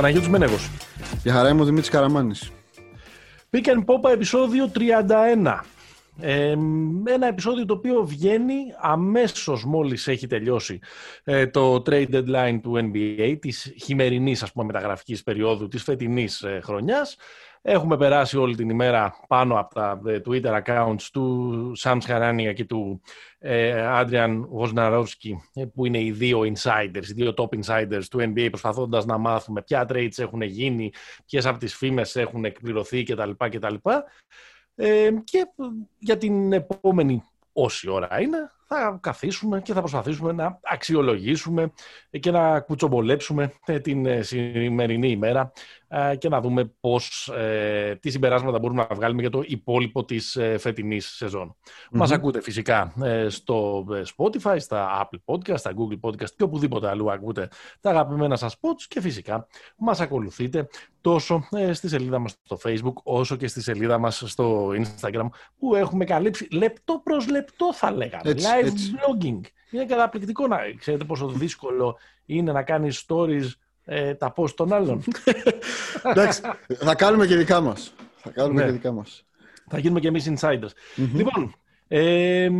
Παναγιώτης Μενέγος. Γεια χαρά είμαι ο Δημήτρης Καραμάνης. Pick and Popa επεισόδιο 31. Ε, ένα επεισόδιο το οποίο βγαίνει αμέσως μόλις έχει τελειώσει ε, το trade deadline του NBA της χειμερινής ας πούμε μεταγραφικής περίοδου της φετινής ε, χρονιάς Έχουμε περάσει όλη την ημέρα πάνω από τα ε, Twitter accounts του Sam Χαράνια και του ε, Adrian Wojnarowski, ε, που είναι οι δύο insiders, οι δύο top insiders του NBA, προσπαθώντας να μάθουμε ποια trades έχουν γίνει, ποιες από τις φήμες έχουν εκπληρωθεί κτλ. κτλ. Ε, και για την επόμενη όση ώρα είναι, θα καθίσουμε και θα προσπαθήσουμε να αξιολογήσουμε και να κουτσομπολέψουμε την σημερινή ημέρα και να δούμε πώς, ε, τι συμπεράσματα μπορούμε να βγάλουμε για το υπόλοιπο της ε, φετινής σεζόν. Μας ακούτε φυσικά ε, στο Spotify, στα Apple Podcast, στα Google Podcast και οπουδήποτε αλλού ακούτε τα αγαπημένα σας pods και φυσικά μας ακολουθείτε τόσο στη σελίδα μας στο Facebook όσο και στη σελίδα μας στο Instagram που έχουμε καλύψει λεπτό προς λεπτό θα λέγαμε. Live blogging. Είναι καταπληκτικό να ξέρετε πόσο δύσκολο είναι να κάνεις stories ε, τα post των άλλων. Εντάξει, θα κάνουμε και δικά μας. Θα κάνουμε ναι. και δικά μας. Θα γίνουμε και εμείς insiders. Λοιπόν, ε,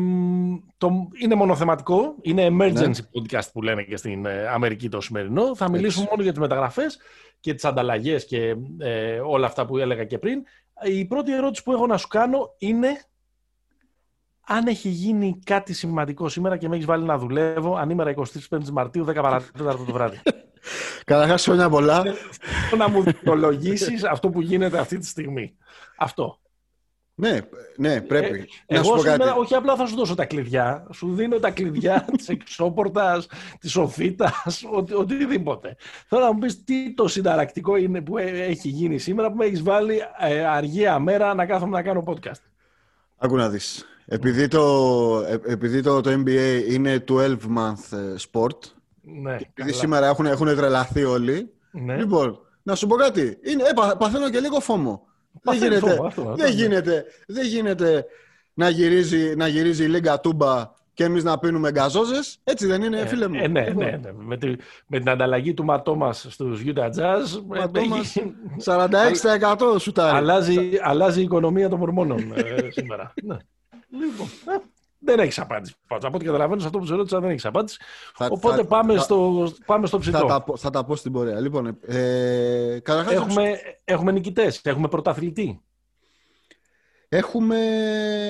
το, είναι μονοθεματικό, είναι emergency ναι. podcast που λένε και στην ε, Αμερική το σημερινό. Θα μιλήσουμε μόνο για τις μεταγραφές και τις ανταλλαγές και ε, όλα αυτά που έλεγα και πριν. Η πρώτη ερώτηση που έχω να σου κάνω είναι αν έχει γίνει κάτι σημαντικό σήμερα και με έχεις βάλει να δουλεύω ανήμερα 25 Μαρτίου 10 παρατέταρτο το βράδυ. Καταρχάς, χρόνια πολλά. να μου δικαιολογήσεις αυτό που γίνεται αυτή τη στιγμή. Αυτό. Ναι, ναι, πρέπει. Ε, εγώ σου κάτι. όχι απλά θα σου δώσω τα κλειδιά. Σου δίνω τα κλειδιά της εξώπορτας, της σοφίτα, οτι, οτιδήποτε. Θέλω να μου πεις τι το συνταρακτικό είναι που έχει γίνει σήμερα που με έχεις βάλει ε, αργία μέρα να κάθομαι να κάνω podcast. Άκου να δεις. Επειδή το, ε, επειδή το, το NBA είναι 12-month ε, sport, ναι, επειδή σήμερα έχουν, έχουν τρελαθεί όλοι, ναι. λοιπόν, να σου πω κάτι. Είναι, ε, παθαίνω και λίγο φόμο. Δεν γίνεται, δεν, γίνεται, δεν γίνεται να γυρίζει, να γυρίζει η Λίγκα Τούμπα και εμείς να πίνουμε γκαζόζες. Έτσι δεν είναι, φίλε μου. Ε, ναι, λοιπόν. ναι, ναι. Με, τη, με την ανταλλαγή του ματόμα στους Utah Jazz. Ματόμας 46% σουτάρει. Αλλάζει, αλλάζει η οικονομία των Μορμόνων σήμερα. Ναι. Λοιπόν, ε, δεν έχεις απάντηση. Από ό,τι καταλαβαίνω, σε αυτό που σε ρώτησα δεν έχεις απάντηση. Θα, Οπότε θα, πάμε, θα, στο, πάμε στο ψητό. Θα τα, θα τα πω στην πορεία. Λοιπόν, ε, καταρχάς, έχουμε, έχουμε νικητές, έχουμε πρωταθλητή. Έχουμε,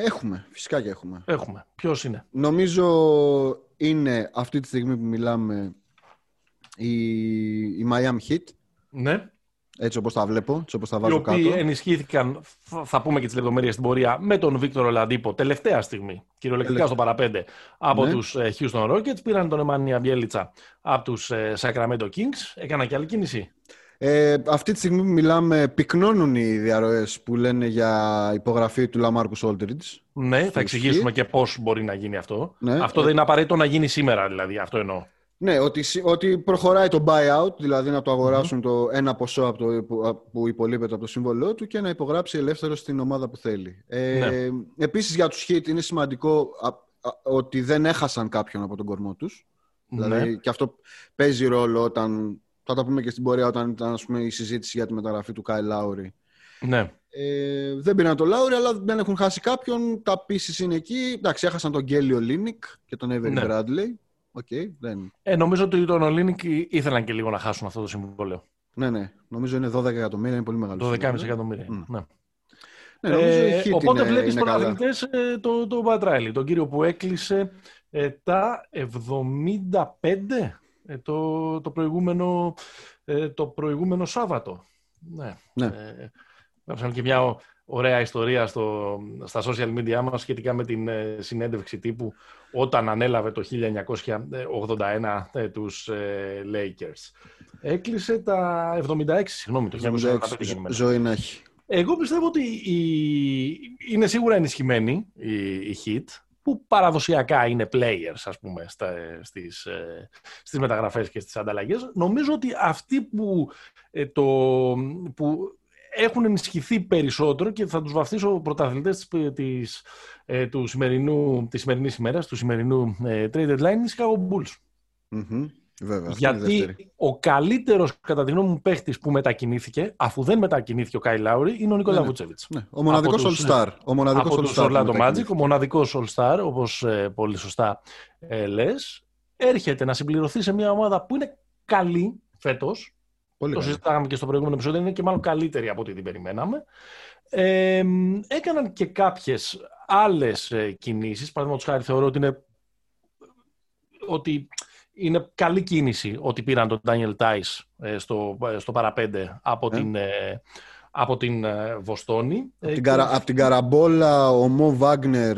έχουμε, φυσικά και έχουμε. Έχουμε. Ποιος είναι; Νομίζω είναι αυτή τη στιγμή που μιλάμε η, η Miami Heat. Ναι. Έτσι όπως τα βλέπω, έτσι όπως τα βάζω οι οποίοι κάτω. ενισχύθηκαν, θα πούμε και τις λεπτομέρειες στην πορεία, με τον Βίκτορο Ολαντίπο τελευταία στιγμή, κυριολεκτικά στο παραπέντε, από ναι. τους ε, Houston Rockets. Πήραν τον Εμμανία Μπιέλιτσα από τους ε, Sacramento Kings. Έκανα και άλλη κίνηση. Ε, αυτή τη στιγμή που μιλάμε, πυκνώνουν οι διαρροές που λένε για υπογραφή του Λαμάρκους Όλτριντ. Ναι, θα εξηγήσουμε και πώς μπορεί να γίνει αυτό. Ναι. Αυτό δεν είναι απαραίτητο να γίνει σήμερα, δηλαδή. Αυτό εννοώ. Ναι, ότι, ότι προχωράει το buyout, δηλαδή να το αγορασουν το ένα ποσό από το, που, που υπολείπεται από το σύμβολό του και να υπογράψει ελεύθερο στην ομάδα που θέλει. Ε, ναι. Επίσης για τους Heat είναι σημαντικό ότι δεν έχασαν κάποιον από τον κορμό τους. Ναι. Δηλαδή και αυτό παίζει ρόλο όταν, θα τα πούμε και στην πορεία, όταν ήταν ας πούμε, η συζήτηση για τη μεταγραφή του Κάι Λάουρι. Ναι. Ε, δεν πήραν τον Λάουρι, αλλά δεν έχουν χάσει κάποιον. Τα pieces είναι εκεί. Εντάξει, έχασαν τον Κέλι Ολίνικ και τον Έιβερι ναι. Okay, δεν... ε, νομίζω ότι τον Ολίνικ ήθελαν και λίγο να χάσουν αυτό το συμβόλαιο. Ναι, ναι. Νομίζω είναι 12 εκατομμύρια, είναι πολύ μεγάλο. 12,5 εκατομμύρια. Mm. Ναι. Ναι, ε, οπότε βλέπεις πρωταθλητές ε, το, το Μπατράιλι, τον κύριο που έκλεισε ε, τα 75 ε, το, το, προηγούμενο, ε, το προηγούμενο Σάββατο. Ναι. ναι. Ε, και μια ωραία ιστορία στο, στα social media μας σχετικά με την ε, συνέντευξη τύπου όταν ανέλαβε το 1981 ε, τους ε, Lakers. Έκλεισε τα 76, συγγνώμη, το 1976. Ζωή να έχει. Εγώ πιστεύω ότι η, είναι σίγουρα ενισχυμένη η, η Heat, που παραδοσιακά είναι players, ας πούμε, στα, στις, στις μεταγραφές και στις ανταλλαγές. Νομίζω ότι αυτοί που, το, που έχουν ενισχυθεί περισσότερο και θα τους βαφτίσω πρωταθλητές της, ε, του σημερινού, της σημερινής ημέρας, του σημερινού ε, trade deadline, οι Chicago Bulls. Βέβαια, Γιατί ο καλύτερος, κατά τη γνώμη μου, παίχτης που μετακινήθηκε, αφού δεν μετακινήθηκε ο Κάι Λάουρι, είναι ο Νίκολα ναι, ναι. Βούτσεβιτ. Ναι. Ο μοναδικός All Star. Ο μοναδικός από All Star. Magic, ο μοναδικός All Star, όπως ε, πολύ σωστά ε, λες, έρχεται να συμπληρωθεί σε μια ομάδα που είναι καλή φέτος. Το συζητάγαμε και στο προηγούμενο επεισόδιο, είναι και μάλλον καλύτερη από ό,τι την περιμέναμε. Ε, έκαναν και κάποιες άλλες κινήσεις. Παραδείγματος χάρη, θεωρώ ότι είναι ότι είναι καλή κίνηση ότι πήραν τον Daniel Tice ε, στο, ε, στο παραπέντε από ε. την, από την Βοστόνη. Από την, καρα, από την Καραμπόλα ο Μο Βάγνερ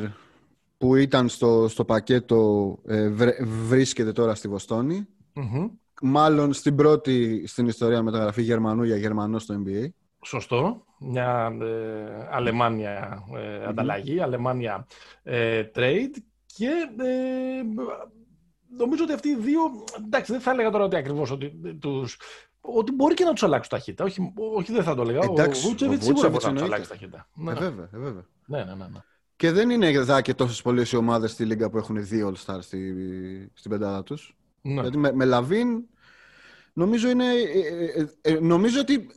που ήταν στο, στο πακέτο βρίσκεται τώρα στη βοστονη Μάλλον στην πρώτη στην ιστορία μεταγραφή Γερμανού για Γερμανό στο NBA. Σωστό. Μια Αλεμάνια ανταλλαγή, Αλεμάνια trade και νομίζω ότι αυτοί οι δύο. Εντάξει, δεν θα έλεγα τώρα ότι ακριβώς ότι τους, ότι μπορεί και να τους αλλάξει ταχύτητα. Όχι, όχι, δεν θα το έλεγα. Εντάξει, ο Βούτσεβιτ σίγουρα μπορεί να τους αλλάξει ταχύτητα. Ε, ναι. βέβαια, ε, βέβαια. Ναι, ναι, ναι, ναι. Και δεν είναι εδώ και τόσες πολλές οι ομάδες στη Λίγκα που έχουν δύο All Stars στη, στην πεντάδα τους. Ναι. Δηλαδή με, με Λαβίν νομίζω είναι. Ε, ε, ε, νομίζω ότι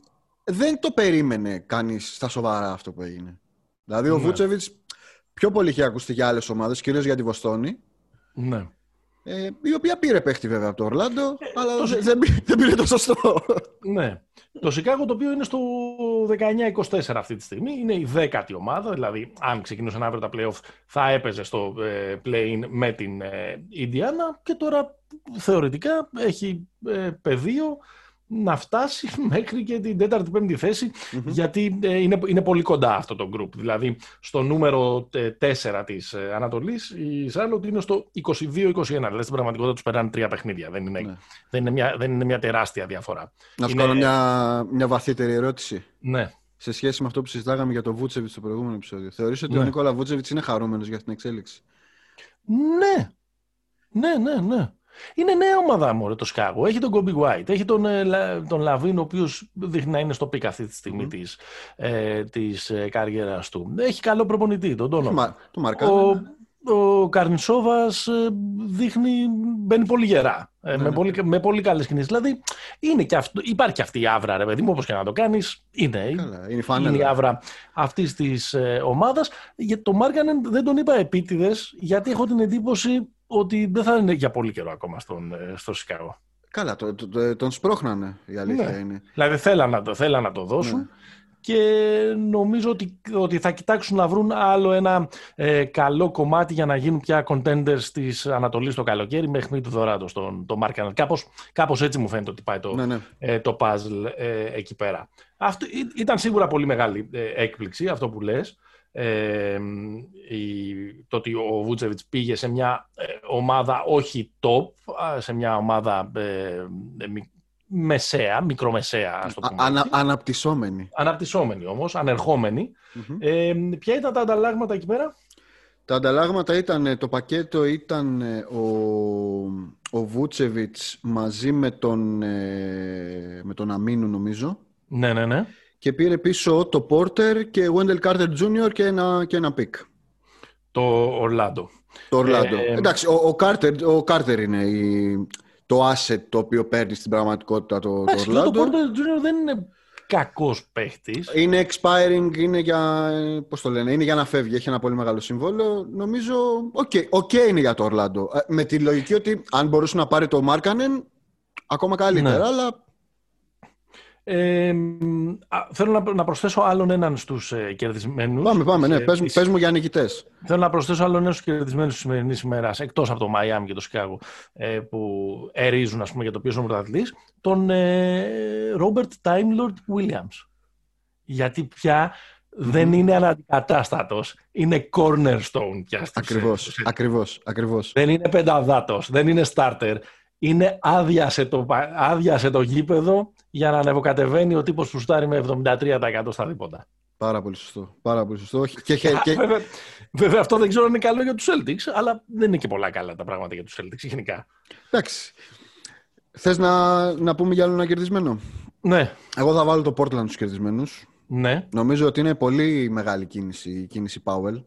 δεν το περίμενε κανείς στα σοβαρά αυτό που έγινε. Δηλαδή ο ναι. Βούτσεβιτς πιο πολύ είχε ακουστεί για άλλες ομάδες, κυρίως για τη Βοστόνη. Ναι. Ε, η οποία πήρε παίχτη βέβαια από το Ορλάντο, ε, αλλά το... δεν, δεν, πήρε το σωστό. Ναι. Το Σικάγο το οποίο είναι στο 19-24 αυτή τη στιγμή, είναι η δέκατη ομάδα, δηλαδή αν ξεκινούσαν αύριο τα playoff θα έπαιζε στο ε, play-in με την ε, Ινδιάνα. Και τώρα θεωρητικά έχει ε, πεδίο να φτάσει μέχρι και την τέταρτη πέμπτη θέση γιατί ε, είναι, είναι πολύ κοντά αυτό το group. Δηλαδή στο νούμερο 4 της ε, Ανατολής η Σάρλοτ είναι στο 22-21. Δηλαδή στην πραγματικότητα τους περνάνε τρία παιχνίδια. Δεν είναι, ναι. δεν είναι, μια, δεν είναι μια τεράστια διαφορά. Να σου κάνω μια, μια βαθύτερη ερώτηση. Ναι. Σε σχέση με αυτό που συζητάγαμε για το Βούτσεβιτ στο προηγούμενο επεισόδιο. Θεωρείς ότι ναι. ο Νικόλα Βούτσεβιτ είναι χαρούμενος για την εξέλιξη; Ναι. Ναι, ναι, ναι. Είναι νέα ομάδα μου το Σικάγο. Έχει τον Κόμπι White, έχει τον, ε, τον Λαβίν, ο οποίος δείχνει να είναι στο peak αυτή τη στιγμή mm. της, ε, της ε, καριέρας του. Έχει καλό προπονητή, τον Τόνο. Το Μαρκά. Ο, ναι. ο Καρνισόβας ε, δείχνει, μπαίνει πολύ γερά. Ναι, με, ναι. Πολύ, με πολύ καλές κινήσεις. Δηλαδή είναι και αυτό, υπάρχει και αυτή η άβρα, ρε παιδί μου, όπως και να το κάνεις. Είναι, Καλά, είναι, είναι η άβρα αυτής της ε, ομάδας. Για το Μάργανεν δεν τον είπα επίτηδες, γιατί έχω την εντύπωση ότι δεν θα είναι για πολύ καιρό ακόμα στον, ε, στο Σικάγο. Καλά, το, το, τον σπρώχνανε η αλήθεια ναι. είναι. Δηλαδή θέλαν να το, θέλαν να το δώσουν ναι. και νομίζω ότι, ότι θα κοιτάξουν να βρουν άλλο ένα ε, καλό κομμάτι για να γίνουν πια contenders της Ανατολής το καλοκαίρι μέχρι του Δωράτο τον το Mark Κάπως, κάπως έτσι μου φαίνεται ότι πάει το, ναι, ναι. Ε, το puzzle ε, εκεί πέρα. Αυτό, ήταν σίγουρα πολύ μεγάλη έκπληξη αυτό που λες ε, η, το ότι ο Βούτσεβιτς πήγε σε μια ε, ομάδα όχι top, σε μια ομάδα ε, μεσαία, μικρομεσαία, ας το πούμε. Ανα, αναπτυσσόμενη. Αναπτυσσόμενη όμως, Ε, ποια ήταν τα ανταλλάγματα εκεί πέρα; Τα ανταλλάγματα ήταν, το πακέτο ήταν ο, ο Βούτσεβιτς μαζί με τον, με τον Αμίνου νομίζω. Ναι, ναι, ναι και πήρε πίσω το Porter και Wendell Carter Jr. και ένα, και ένα pick. Το Ορλάντο. Το Ορλάντο. Ε, Εντάξει, ο, ο, Carter, ο Carter είναι η, το asset το οποίο παίρνει στην πραγματικότητα το, το Ορλάντο. Ο Otto Porter Jr. δεν είναι κακός παίχτης. Είναι expiring, είναι για, πώς το λένε, είναι για να φεύγει. Έχει ένα πολύ μεγάλο συμβόλαιο. Νομίζω, ok, okay, okay είναι για το Ορλάντο. Ε, με τη λογική ότι αν μπορούσε να πάρει το Μάρκανεν, ακόμα καλύτερα, ναι. αλλά ε, θέλω να, να προσθέσω άλλον έναν στους ε, κερδισμένους. Πάμε, πάμε, ναι. Πες, πες μου για νικητές. Θέλω να προσθέσω άλλον έναν στους κερδισμένους της σημερινής ημέρας, εκτός από το Μαϊάμι και το Σικάγο, ε, που ερίζουν ας πούμε, για το ποιο είναι ο πρωταθλητής, τον Ρόμπερτ Τάιμλορντ Βίλιαμ. Γιατί πια δεν είναι αναντικατάστατος. Είναι cornerstone πια Ακριβώς. Ακριβώς, ακριβώς. Δεν είναι πενταδάτος. Δεν είναι starter είναι άδειασε το, άδειασε το γήπεδο για να ανεβοκατεβαίνει ο τύπος που στάρει με 73% στα δίποτα. Πάρα πολύ σωστό. Πάρα πολύ σωστό. Και, και, και... Βέβαια, βέβαια, αυτό δεν ξέρω αν είναι καλό για τους Celtics, αλλά δεν είναι και πολλά καλά τα πράγματα για τους Celtics γενικά. Εντάξει. Θες να, να πούμε για άλλο ένα κερδισμένο; Ναι. Εγώ θα βάλω το Portland στους κερδισμένους. Ναι. Νομίζω ότι είναι πολύ μεγάλη κίνηση η κίνηση Powell.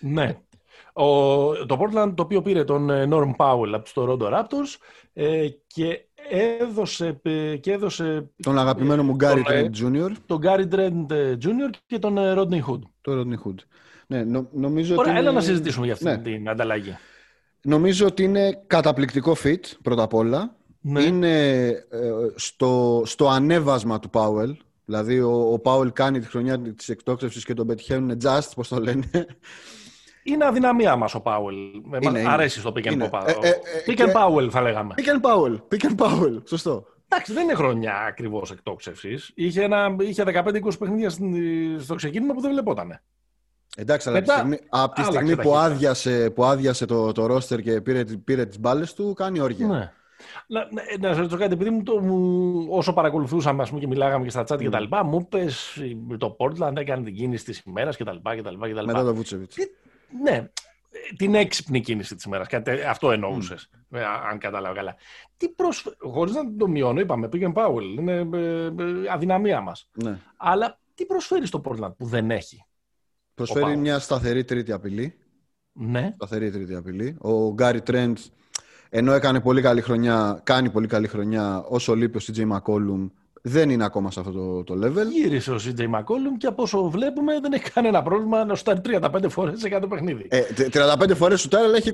Ναι. Ο, το Portland το οποίο πήρε τον ε, Norm Powell από τους Toronto Raptors ε, και έδωσε, ε, και έδωσε τον αγαπημένο μου Gary Trent Jr. Τον Gary Trent Jr. και τον Rodney Hood. Το Rodney Hood. Ναι, νο, νομίζω Ωραία, ότι έλα είναι... να συζητήσουμε για αυτή Ναι. την ανταλλαγή. Νομίζω ότι είναι καταπληκτικό fit, πρώτα απ' όλα. Ναι. Είναι ε, στο, στο ανέβασμα του Πάουελ. Δηλαδή, ο, ο Πάουελ κάνει τη χρονιά της εκτόξευσης και τον πετυχαίνουν just, πώς το λένε. Είναι αδυναμία μας ο Πάουελ. Με Είναι, είναι. αρέσει στο pick and Είναι. pop. Ε, ε, ε, pick και- and Powell θα λέγαμε. Pick and Powell, pick and Powell, σωστό. Εντάξει, δεν είναι χρονιά ακριβώς εκτόξευσης. Είχε, ένα, είχε 15-20 παιχνίδια στην- στο ξεκίνημα που δεν βλεπότανε. Εντάξει, αλλά Μετά από τη στιγμή, από τη άλλαξε στιγμή που, ταχύτητα. άδειασε, που άδειασε το, το ρόστερ και πήρε, πήρε τις μπάλες του, κάνει όργια. Ναι. Να, να, να σε ρωτήσω κάτι, επειδή μου το, μου, όσο παρακολουθούσαμε ας πούμε, και μιλάγαμε και στα chat και τα λοιπά, μου είπες το Portland έκανε την κίνηση της ημέρας και τα λοιπά και τα λοιπά. Και τα λοιπά. Μετά το Βούτσεβιτς. Ναι, την έξυπνη κίνηση της ημέρα. Αυτό εννοούσες, αν κατάλαβα καλά. Τι προσφέρει, χωρίς να το μειώνω, είπαμε, πήγαινε Πάουελ, είναι ε, ε, αδυναμία μας. Ναι. Αλλά τι προσφέρει στο Portland που δεν έχει. Προσφέρει Powell. μια σταθερή τρίτη απειλή. Ναι. Σταθερή τρίτη απειλή. Ο Γκάρι Τρέντς, ενώ έκανε πολύ καλή χρονιά, κάνει πολύ καλή χρονιά, όσο λείπει ο CJ McCollum, δεν είναι ακόμα σε αυτό το, το level. Γύρισε ο CJ McCollum και από όσο βλέπουμε δεν έχει κανένα πρόβλημα να σουτάρει 35 φορές σε κάθε παιχνίδι. Ε, τε- 35 φορές σου αλλά έχει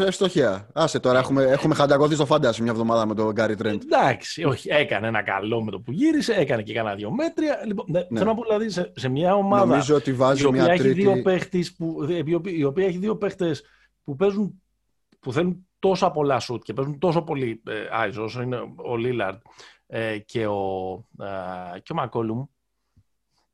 25% ευστοχία. Άσε τώρα, έχουμε, έχουμε χαντακωθεί στο φάνταση μια εβδομάδα με τον Γκάρι Τρέντ. Εντάξει, όχι, έκανε ένα καλό με το που γύρισε, έκανε και κανένα δύο μέτρια. Λοιπόν, ναι, Ναι. Θέλω να πω δηλαδή σε, σε μια ομάδα Νομίζω ότι η βάζει οποία μια έχει τρίτη... δύο παίχτες που, η οποία- η οποία έχει δύο παίχτες που παίζουν που θέλουν τόσα πολλά σουτ και παίζουν τόσο πολύ ε, ISO όσο είναι ο Λίλαρντ ε, και ο, ε, και ο Μακόλουμ.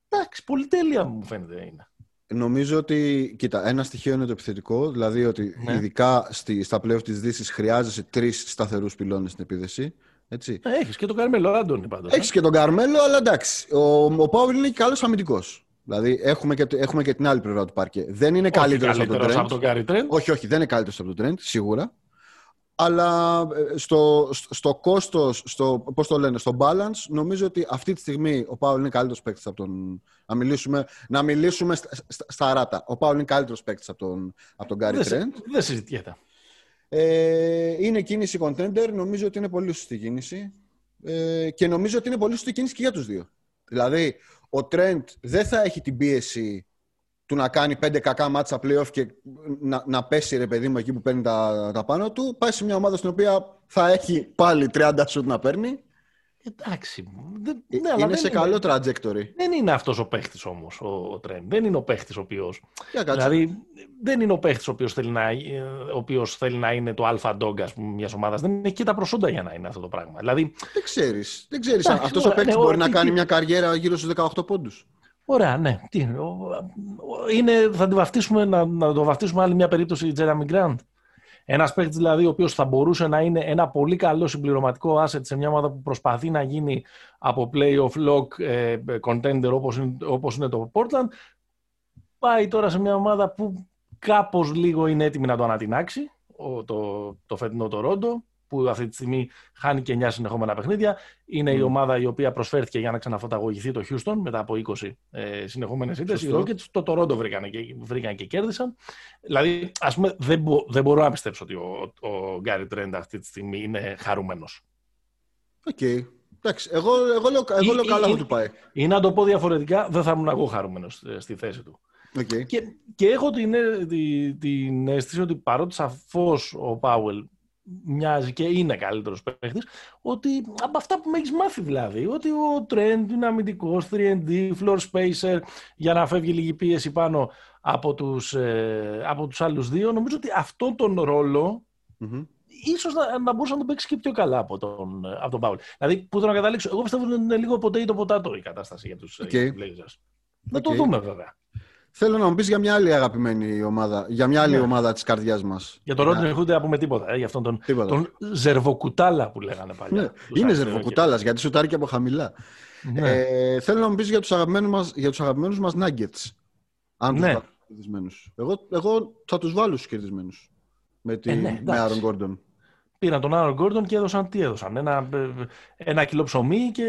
Εντάξει, πολυτέλεια μου φαίνεται είναι. Νομίζω ότι, κοίτα, ένα στοιχείο είναι το επιθετικό, δηλαδή ότι Ναι. ειδικά στη, στα πλέον της Δύσης χρειάζεσαι τρεις σταθερούς πυλώνες στην επίδεση. Έτσι. Ε, έχεις και τον Καρμέλο Άντωνη πάντως. ε. Έχεις και τον Καρμέλο, αλλά εντάξει. Ο, ο Πάουλ είναι και καλός αμυντικός. Δηλαδή έχουμε και, έχουμε και την άλλη πλευρά του πάρκε. Δεν είναι Όχι καλύτερος από τον καλύτερος Τρέντ. από τον Γκάρι Τρέντ. Όχι, όχι, δεν είναι καλύτερος από τον Τρέντ, σίγουρα. Αλλά ε, στο, στο, στο κόστος, στο, πώς το λένε, στο balance, νομίζω ότι αυτή τη στιγμή ο Πάουλ είναι καλύτερος παίκτης από τον... Να μιλήσουμε, να μιλήσουμε στα, στα, στα ράτα. Ο Πάουλ είναι καλύτερος παίκτης από τον, από τον Γκάρι Δεν, συ- Τρέντ. δεν συζητιέται. Ε, είναι κίνηση contender. Νομίζω ότι είναι πολύ σωστή κίνηση. Ε, και νομίζω ότι είναι πολύ σωστή κίνηση και για τους δύο. Δηλαδή, ο Τρέντ δεν θα έχει την πίεση του να κάνει πέντε κακά μάτσα playoff και να, να πέσει ρε παιδί μου εκεί που παίρνει τα, τα πάνω του. Πάει σε μια ομάδα στην οποία θα έχει πάλι 30 σουτ να παίρνει. Εντάξει. Δεν, Ε, ναι, αλλά είναι δεν σε καλό trajectory. Δεν είναι αυτός ο παίχτης όμως ο, ο Τρέντ. Δεν είναι ο παίχτης ο οποίο. Για κάτσε. Δηλαδή, δεν είναι ο παίχτης ο οποίος θέλει, να, ε, ο οποίος θέλει να είναι το αλφα dog μιας ομάδας. Δεν έχει και τα προσόντα για να είναι αυτό το πράγμα. Δηλαδή, Δεν ξέρεις. Δεν ξέρεις. Εντάξει, Αυτός ο ωραία, παίκτης ναι, μπορεί ό,τι- να κάνει τι- μια καριέρα γύρω στους 18 πόντους. Ωραία, ναι. Τι, είναι, ο- ο- είναι, θα, τη βαφτίσουμε, να, να το βαφτίσουμε άλλη μια περίπτωση Τζέραμι Γκραντ. Ένας παίχτη δηλαδή ο οποίος θα μπορούσε να είναι ένα πολύ καλό συμπληρωματικό asset σε μια ομάδα που προσπαθεί να γίνει από playoff lock ε, contender όπως είναι, όπως είναι το Portland. Πάει τώρα σε μια ομάδα που κάπως λίγο είναι έτοιμη να το ανατινάξει, ο- το, το φετινό Toronto, που αυτή τη στιγμή χάνει και 9 συνεχόμενα παιχνίδια. Είναι η Μμ. ομάδα η οποία προσφέρθηκε για να ξαναφωταγωγηθεί το Houston μετά από 20 ε, συνεχόμενες ήττες. Οι Σωστό. Rockets το Toronto βρήκαν και, βρήκαν και κέρδισαν. Δηλαδή, ας πούμε, δεν, μπο- δεν μπορώ να πιστέψω ότι ο, ο Γκάρι Τρέντ αυτή τη στιγμή είναι χαρούμενος. Οκ. Εντάξει. Εγώ, εγώ λέω, εγώ Ή- λέω ή- καλά ή- θα του πάει. Ή να το πω διαφορετικά, δεν θα ήμουν εγώ χαρούμενος ε, στη θέση του. Οκ. Και, και έχω την, ε, τη- την αίσθηση ότι παρότι σαφώς ο Πάουελ μοιάζει και είναι καλύτερος παίχτης, ότι από αυτά που με έχεις μάθει δηλαδή, ότι ο Τρέντ είναι αμυντικός, 3D, floor spacer, για να φεύγει λίγη πίεση πάνω από τους, ε, από τους άλλους δύο, νομίζω ότι αυτόν τον ρόλο Μμμ. ίσως να, να μπορούσε να τον παίξει και πιο καλά από τον, από τον Πάουελ. Δηλαδή, που θέλω να καταλήξω, εγώ πιστεύω ότι είναι λίγο potato potato η κατάσταση για τους, Οκ. για τους Blazers. Να το Οκ. δούμε βέβαια. Θέλω να μου πεις για μια άλλη αγαπημένη ομάδα, για μια άλλη Ναι. ομάδα της καρδιάς μας. Για τον Μια- Ρόντνεϊ Χουντ να πούμε τίποτα. Ε, για αυτόν τον, Τίποτα. τον Ζερβοκουτάλα που λέγανε παλιά. Ναι, Τους είναι αριστερούς ζερβοκουτάλας γιατί σουτάρει και από χαμηλά. και- Ναι. Ε, θέλω να μου πεις για τους αγαπημένους μας, για τους αγαπημένους μας Nuggets. Αν τους Ναι. βάλω στους κερδισμένους. Εγώ, εγώ θα τους βάλω στους κερδισμένους. Με, τη, Ε, ναι, με εντάξει. Aaron Gordon. Πήραν τον Άρον Γκόρντον και έδωσαν τι έδωσαν. Ένα, ένα κιλό ψωμί και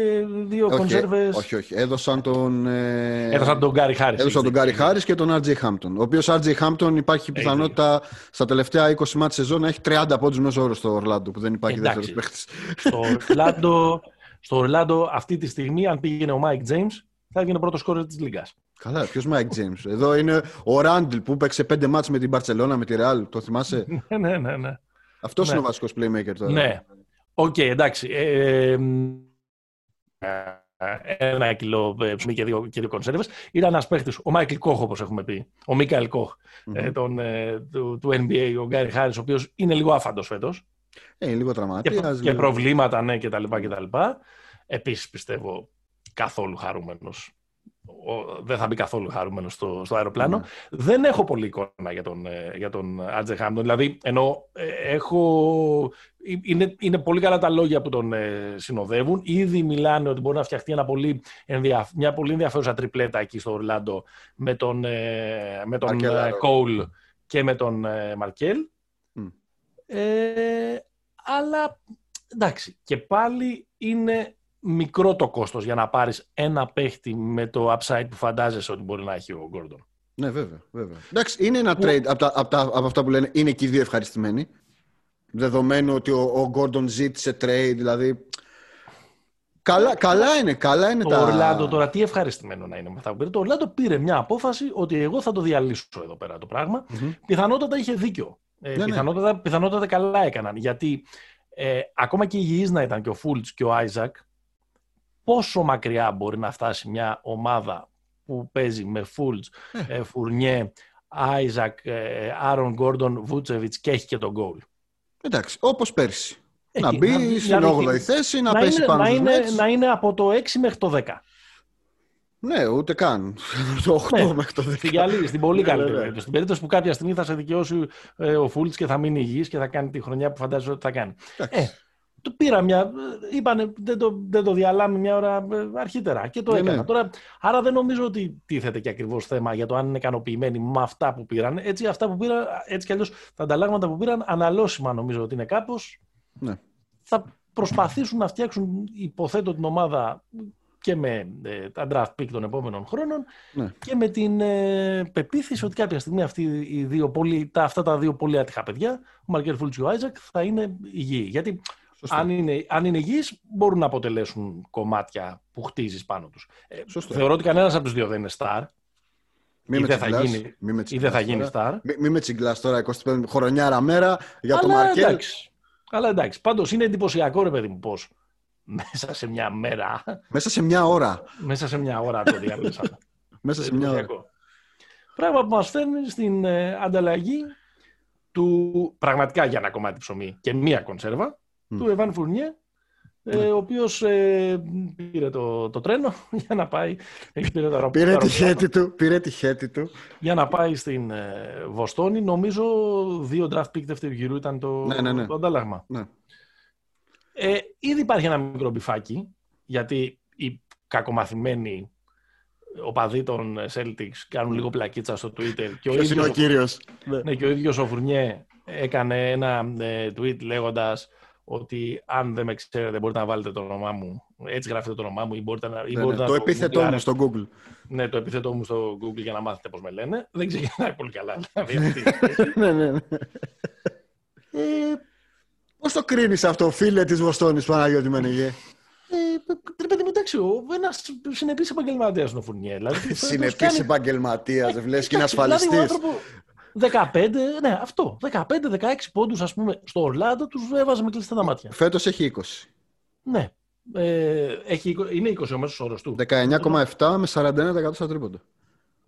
δύο όχι, κονσέρβες. Όχι, όχι. Έδωσαν τον. Ε... Έδωσαν τον Γκάρι Χάρη. Έδωσαν τον Γκάρι Χάρη και τον RJ Χάμπτον. Ο οποίος RJ Χάμπτον υπάρχει πιθανότητα στα τελευταία 20 μάτια σεζόν να έχει 30 πόντους μέσω όρο στο Ορλάντο που δεν υπάρχει δεύτερος παίχτη. Στο Ορλάντο, στο Ορλάντο αυτή τη στιγμή, αν πήγαινε ο Μάικ Τζέιμς, θα έβγαινε πρώτος σκόρερ της Λίγκα. Καλά, ποιος Μάικ Τζέιμς. Εδώ είναι ο Ράντλ που παίξε πέντε ματς με την Μπαρσελόνα, με τη Ρεάλ. Το θυμάσαι; ναι, ναι, ναι. Ναι. Αυτό ναι. είναι ο βασικός playmaker τώρα. Ναι. Ok, okay, εντάξει. Ε, ένα κιλό ψωμί και δύο, και δύο κονσέρβες. Ήταν ένας παίχτης, ο Μάικλ Κόχ, όπως έχουμε πει. Ο Μίκαελ Κόχ Mm-hmm. τον, του, του, NBA, ο Γκάρι Χάρις, ο οποίος είναι λίγο άφαντος φέτος. Ε, λίγο τραυματίας. Και, λίγο... και προβλήματα, ναι, κτλ. Επίσης πιστεύω καθόλου χαρούμενος δεν θα μπει καθόλου χαρούμενος στο, στο αεροπλάνο. Mm. Δεν έχω πολύ εικόνα για τον, για τον Άτζε Χάμπτον. Δηλαδή, ενώ έχω... Είναι, είναι πολύ καλά τα λόγια που τον ε, συνοδεύουν. Ήδη μιλάνε ότι μπορεί να φτιαχτεί ένα πολύ ενδια... μια πολύ ενδιαφέρουσα τριπλέτα εκεί στο Ορλάντο με τον, ε, με τον Κόουλ και με τον ε, Μαρκέλ. Mm. Ε, αλλά εντάξει, και πάλι είναι μικρό το κόστος για να πάρεις ένα παίχτη με το upside που φαντάζεσαι ότι μπορεί να έχει ο Γκόρντον. Ναι, βέβαια. βέβαια. Εντάξει, είναι ένα που... trade από, τα, από, τα, από αυτά που λένε. Είναι και οι δύο ευχαριστημένοι. Δεδομένου ότι ο Γκόρντον ζήτησε trade, δηλαδή. Καλά, καλά είναι, καλά είναι το τα... Ορλάντο τώρα τι ευχαριστημένο να είναι με αυτά που πήρε. Το Ορλάντο πήρε μια απόφαση ότι εγώ θα το διαλύσω εδώ πέρα το πράγμα. Mm-hmm. Πιθανότατα είχε δίκιο. Ε, ναι, πιθανότατα, ναι. πιθανότατα καλά έκαναν. Γιατί ε, ακόμα και υγιείς να ήταν και ο Φούλτς και ο Άιζακ, πόσο μακριά μπορεί να φτάσει μια ομάδα που παίζει με Φούλτς, ε. Φουρνιέ, Άιζακ, Άρον Γκόρντον, Βούτσεβιτς και έχει και τον Κόουλ. Εντάξει, όπως πέρσι. Έχει, να μπει να, στην 8η θέση, να, να πέσει είναι, πάνω να στους είναι, Nets. να είναι από το 6 μέχρι το 10. Ναι, ούτε καν. το 8 ναι, μέχρι το 10. Στην, καλή, στην πολύ καλή περίπτωση. Στην περίπτωση που κάποια στιγμή θα σε δικαιώσει ε, ο Φούλτς και θα μείνει υγιής και θα κάνει τη χρονιά που φαντάζεσαι ότι θα κάνει. Ε, το πήρα μια. Είπανε δεν το, δεν το διαλάμε μια ώρα αρχίτερα και το Ναι, έκανα. ναι. Τώρα, άρα δεν νομίζω ότι τίθεται και ακριβώς θέμα για το αν είναι ικανοποιημένοι με αυτά που πήραν. Έτσι, αυτά που πήραν, έτσι κι αλλιώς τα ανταλλάγματα που πήραν, αναλώσιμα νομίζω ότι είναι κάπως. Ναι. Θα προσπαθήσουν να φτιάξουν, υποθέτω, την ομάδα και με ε, τα draft pick των επόμενων χρόνων Ναι. και με την ε, πεποίθηση ότι κάποια στιγμή αυτοί οι δύο πολύ, τα, αυτά τα δύο πολύ άτυχα παιδιά, ο Μαρκέλ Φούλτς και ο Άιζακ, θα είναι υγιεί. Γιατί Σωστό. αν είναι, αν είναι υγιείς, μπορούν να αποτελέσουν κομμάτια που χτίζεις πάνω τους. Ε, Σωστό. θεωρώ ότι κανένας από τους δύο δεν είναι star. Μη Ή με δεν θα τσιγκλάς, γίνει- μη με Ή δεν θα τσιγκλάς γίνει τώρα. star. Μη, μη με τσιγκλάς τώρα 25 χρονιάρα μέρα για το Αλλά Μαρκέλ. εντάξει. Αλλά εντάξει. Πάντως είναι εντυπωσιακό ρε παιδί μου πώς μέσα σε μια μέρα, Μέσα σε μια ώρα. μέσα σε μια ώρα το διάλυσαν. Μέσα σε μια ώρα. Εντυπωσιακό. Πράγμα που μας φέρνει στην ε, ανταλλαγή του πραγματικά για ένα κομμάτι ψωμί και μία κονσέρβα Μμ. Του Εβάν Φουρνιέ ε, Ναι. ο οποίος ε, πήρε το, το τρένο για να πάει έχει πήρε το αερο- Πήρε το τη αεροπλάνο χέτη του. Πήρε τη χέτη του. για να πάει στην ε, Βοστόνη νομίζω δύο draft pick δεύτερου γύρου ήταν το, Ναι, ναι, ναι. το αντάλλαγμα Ναι. ε, ήδη υπάρχει ένα μικρό μπιφάκι γιατί οι κακομαθημένοι οπαδοί των Celtics κάνουν λίγο πλακίτσα στο Twitter και ο Ποιος είναι ίδιος ο κύριος; Ναι. ναι, και ο ίδιος ο Φουρνιέ έκανε ένα ε, tweet λέγοντας ότι αν δεν με ξέρετε μπορείτε να βάλετε το όνομά μου. Έτσι γράφετε το όνομά μου ή μπορείτε να, ή Ναι, μπορείτε ναι. να Το επίθετό μου γκουγκλάρετε. στο Google. Ναι, το επίθετό μου στο Google για να μάθετε πώς με λένε. Δεν ξεκινάει πολύ καλά. Δηλαδή, αυτή η σχέση. ναι, ναι, ναι. Ε, πώς το κρίνεις αυτό, φίλε της Βοστόνης, Παναγιώτη Μενεγέ. Ε, ρε παιδί μου, εντάξει, ο- ένας συνεπής επαγγελματίας είναι ο Φουρνιέ. Δηλαδή, φέτος Συνεπής κάνει- επαγγελματίας, δεν βλέπεις και είναι Εντάξει, δηλαδή, ο ασφαλιστής. άνθρωπο 15, ναι, αυτό. 15-16 πόντους, ας πούμε, στο Ορλάντο τους έβαζε με κλειστά τα μάτια. Φέτος έχει 20. Ναι. Ε, έχει, είκο- είναι 20 ο μέσος όρος του. 19,7 με 41% στα τρίποντα.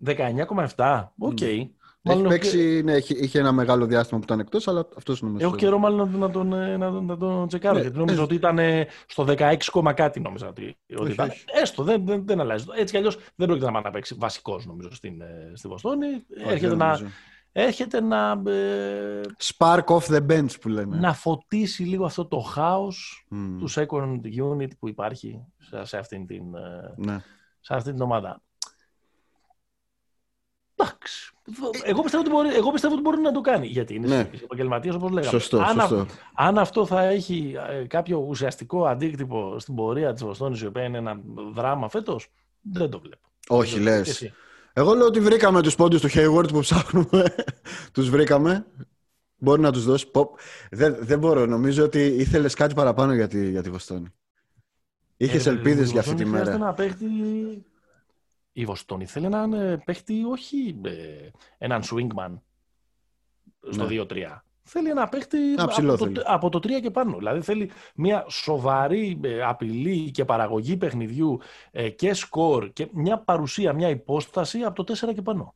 19,7. Οκ. Έχει Μάλλον παίξει, ναι, είχε, είχε ένα μεγάλο διάστημα που ήταν εκτός, αλλά αυτός είναι ο Έχω μέσος. καιρό μάλλον να τον, ε, να, τον- να τον τσεκάρω. Ναι, γιατί νόμιζα ε, ότι ήταν ε, στο 16, κόμμα κάτι νόμιζα ότι, ότι Όχι, ήταν. όχι. Έστω, δεν, δεν, δεν αλλάζει. Έτσι κι αλλιώς δεν πρόκειται να παίξει βασικός νομίζω στην, ε, στη Βοστόνη. Όχι, έρχεται, δεν να, νομίζω. Έρχεται να, ε, Spark off the bench που λέμε. να φωτίσει λίγο αυτό το χάος Μμ, τους second unit που υπάρχει σε, σε, αυτήν, την, ε, ναι. σε αυτήν την ομάδα. Εντάξει. Εγώ πιστεύω, ότι μπορεί, εγώ πιστεύω ότι μπορεί να το κάνει. Γιατί είναι ναι. επαγγελματίας, όπως λέγαμε. Σωστό, αν, σωστό. αν αυτό θα έχει ε, κάποιο ουσιαστικό αντίκτυπο στην πορεία της Βοστόνης, η οποία είναι ένα δράμα φέτος, δεν το βλέπω. Όχι, λες. Εγώ λέω ότι βρήκαμε τους πόντους του Hayward που ψάχνουμε. τους βρήκαμε. Μπορεί να τους δώσει. Δεν, δεν μπορώ. Νομίζω ότι ήθελες κάτι παραπάνω για τη, για τη Βοστόνη. Είχες ε, ελπίδες για αυτή τη μέρα. Να παίχτη... Η Βοστόνη θέλει έναν ε, παίχτη, όχι ε, έναν swingman στο ναι. 2-3. Θέλει ένα παίχτη από, το, από το 3 και πάνω. Δηλαδή θέλει μια σοβαρή απειλή και παραγωγή παιχνιδιού και σκορ και μια παρουσία, μια υπόσταση από το 4 και πάνω.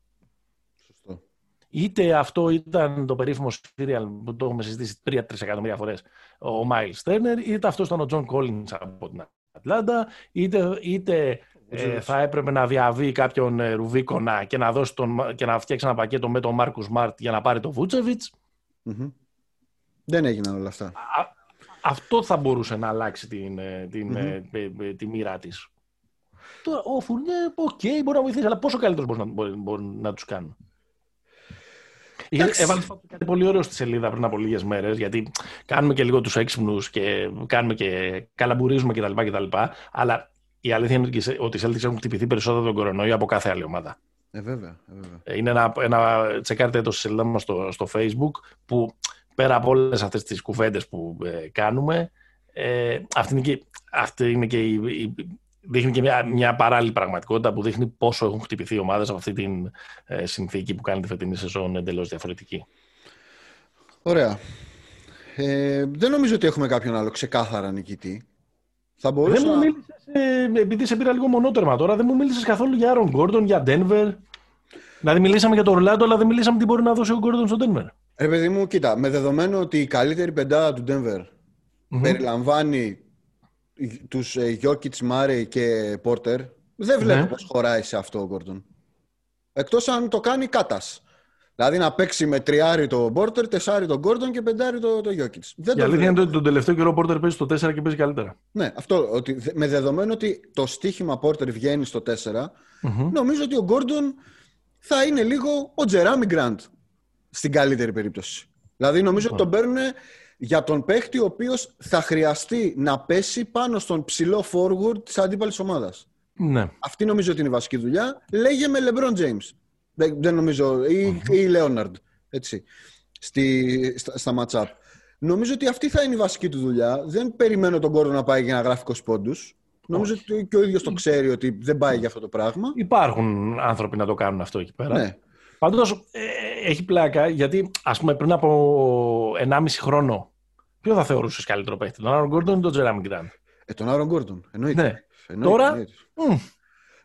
Σωστό. Είτε αυτό ήταν το περίφημο serial που το έχουμε συζητήσει 3-3 εκατομμύρια φορές ο Miles Turner, είτε αυτός ήταν ο John Collins από την Ατλάντα, είτε, είτε ε, θα έπρεπε να διαβεί κάποιον ε, Ρουβίκονα και να, δώσει τον, και να φτιάξει ένα πακέτο με τον Μάρκους Σμαρτ για να πάρει τον Βούτσεβιτς Δεν έγιναν όλα αυτά. αυτό θα μπορούσε να αλλάξει την, ε, την, mm-hmm. τη μοίρα της. ο Φουρνιέ, ok, okay, μπορεί να βοηθήσει, αλλά πόσο καλύτερος μπορείς να, μπορεί, μπορεί να τους κάνει. Έβαλες κάτι πολύ ωραίο στη σελίδα πριν από λίγες μέρες, γιατί κάνουμε και λίγο τους έξυπνους και κάνουμε και καλαμπουρίζουμε κτλ. κτλ. Αλλά η αλήθεια είναι ότι οι Celtics έχουν χτυπηθεί περισσότερο τον κορονοϊό από κάθε άλλη ομάδα. Ε, βέβαια. Ε, βέβαια. Ε, είναι ένα, ένα τσεκάρτε το στη σελίδα μας στο, στο Facebook που πέρα από όλες αυτές τις κουβέντες που ε, κάνουμε, ε, αυτή είναι και, αυτή είναι και η, η, δείχνει και μια, μια παράλληλη πραγματικότητα που δείχνει πόσο έχουν χτυπηθεί οι ομάδες από αυτή τη ε, συνθήκη που κάνει τη φετινή σεζόν εντελώς διαφορετική. Ωραία. Ε, δεν νομίζω ότι έχουμε κάποιον άλλο ξεκάθαρα νικητή. Θα μπορούσα... Δεν μου μίλησες, ε, επειδή σε πήρα λίγο μονότερμα τώρα, δεν μου μίλησες καθόλου για Άρον Γκόρντον, για Denver. Δηλαδή μιλήσαμε για το Ορλάντο, αλλά δεν μιλήσαμε τι μπορεί να δώσει ο Γκόρντον στο Denver. Ρε παιδί μου, κοίτα, με δεδομένο ότι η καλύτερη πεντάδα του Denver mm-hmm. περιλαμβάνει τους ε, Γιόκιτς, Μάρεϊ και Πόρτερ, δεν βλέπω ναι. πώς χωράει σε αυτό ο Γκόρντον. Εκτός αν το κάνει κάτας. Δηλαδή να παίξει με τριάρι το Πόρτερ, τεσσάρι τον Γκόρντον και πεντάρι το, το Γιόκιτς. Η αλήθεια είναι ότι τον τελευταίο καιρό ο Πόρτερ παίζει στο 4 και παίζει καλύτερα. Ναι, αυτό. Ότι, με δεδομένο ότι το στοίχημα Πόρτερ βγαίνει στο 4, mm νομίζω ότι ο Γκόρντον θα είναι λίγο ο Τζεράμι Γκραντ στην καλύτερη περίπτωση. Δηλαδή νομίζω ότι τον παίρνουν για τον παίχτη ο οποίος θα χρειαστεί να πέσει πάνω στον ψηλό forward της αντίπαλης ομάδας. Ναι. Αυτή νομίζω ότι είναι η βασική δουλειά. Λέγε με LeBron James. Δεν, νομίζω, ή, mm-hmm. ή Leonard, έτσι, στη, στα, στα match-up. Νομίζω ότι αυτή θα είναι η βασική του δουλειά. Δεν περιμένω τον κόρο να πάει για να γράφει 20 πόντους. Νομίζω ότι και ο ίδιος το ξέρει ότι δεν πάει για αυτό το πράγμα. Υπάρχουν άνθρωποι να το κάνουν αυτό εκεί πέρα. Ναι. Πάντως ε, έχει πλάκα γιατί ας πούμε πριν από 1,5 χρόνο, ποιο θα θεωρούσες καλύτερο παίχτη, τον Άρον Γκόρντον ή τον Τζεράμι Γκραν. Ε, τον Άρον Γκόρντον. Εννοείται. Ναι. Εννοείται, Τώρα. Εννοείται. Mm.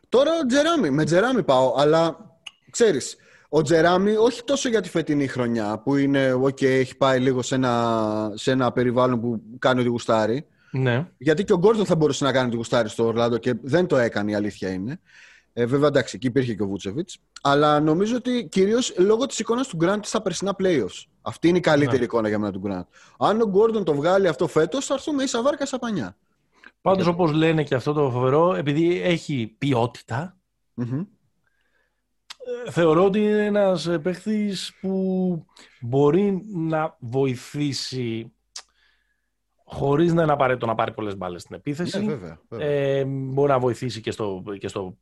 Τώρα Τζεράμι. Με Τζεράμι πάω, αλλά ξέρεις. Ο Τζεράμι, όχι τόσο για τη φετινή χρονιά, που είναι, ok, έχει πάει λίγο σε ένα, σε ένα περιβάλλον που κάνει ότι γουστάρει. Ναι. Γιατί και ο Γκόρντον θα μπορούσε να κάνει ότι γουστάρει στο Ορλάντο και δεν το έκανε, η αλήθεια είναι. Ε, βέβαια, εντάξει, εκεί υπήρχε και ο Βούτσεβιτς. Αλλά νομίζω ότι κυρίως λόγω της εικόνας του Γκραντ στα περσινά playoffs. Αυτή είναι η καλύτερη ναι. εικόνα για μένα του Γκραντ. Αν ο Γκόρντον το βγάλει αυτό φέτος, θα έρθουμε ίσα βάρκα σαν πανιά. Πάντως, όπως λένε και αυτό το φοβερό, επειδή έχει ε, θεωρώ ότι είναι ένας παίχτη που μπορεί να βοηθήσει χωρίς να είναι απαραίτητο να πάρει πολλές μπάλες στην επίθεση. Ναι, βέβαια, βέβαια. Ε, μπορεί να βοηθήσει και στο, και στο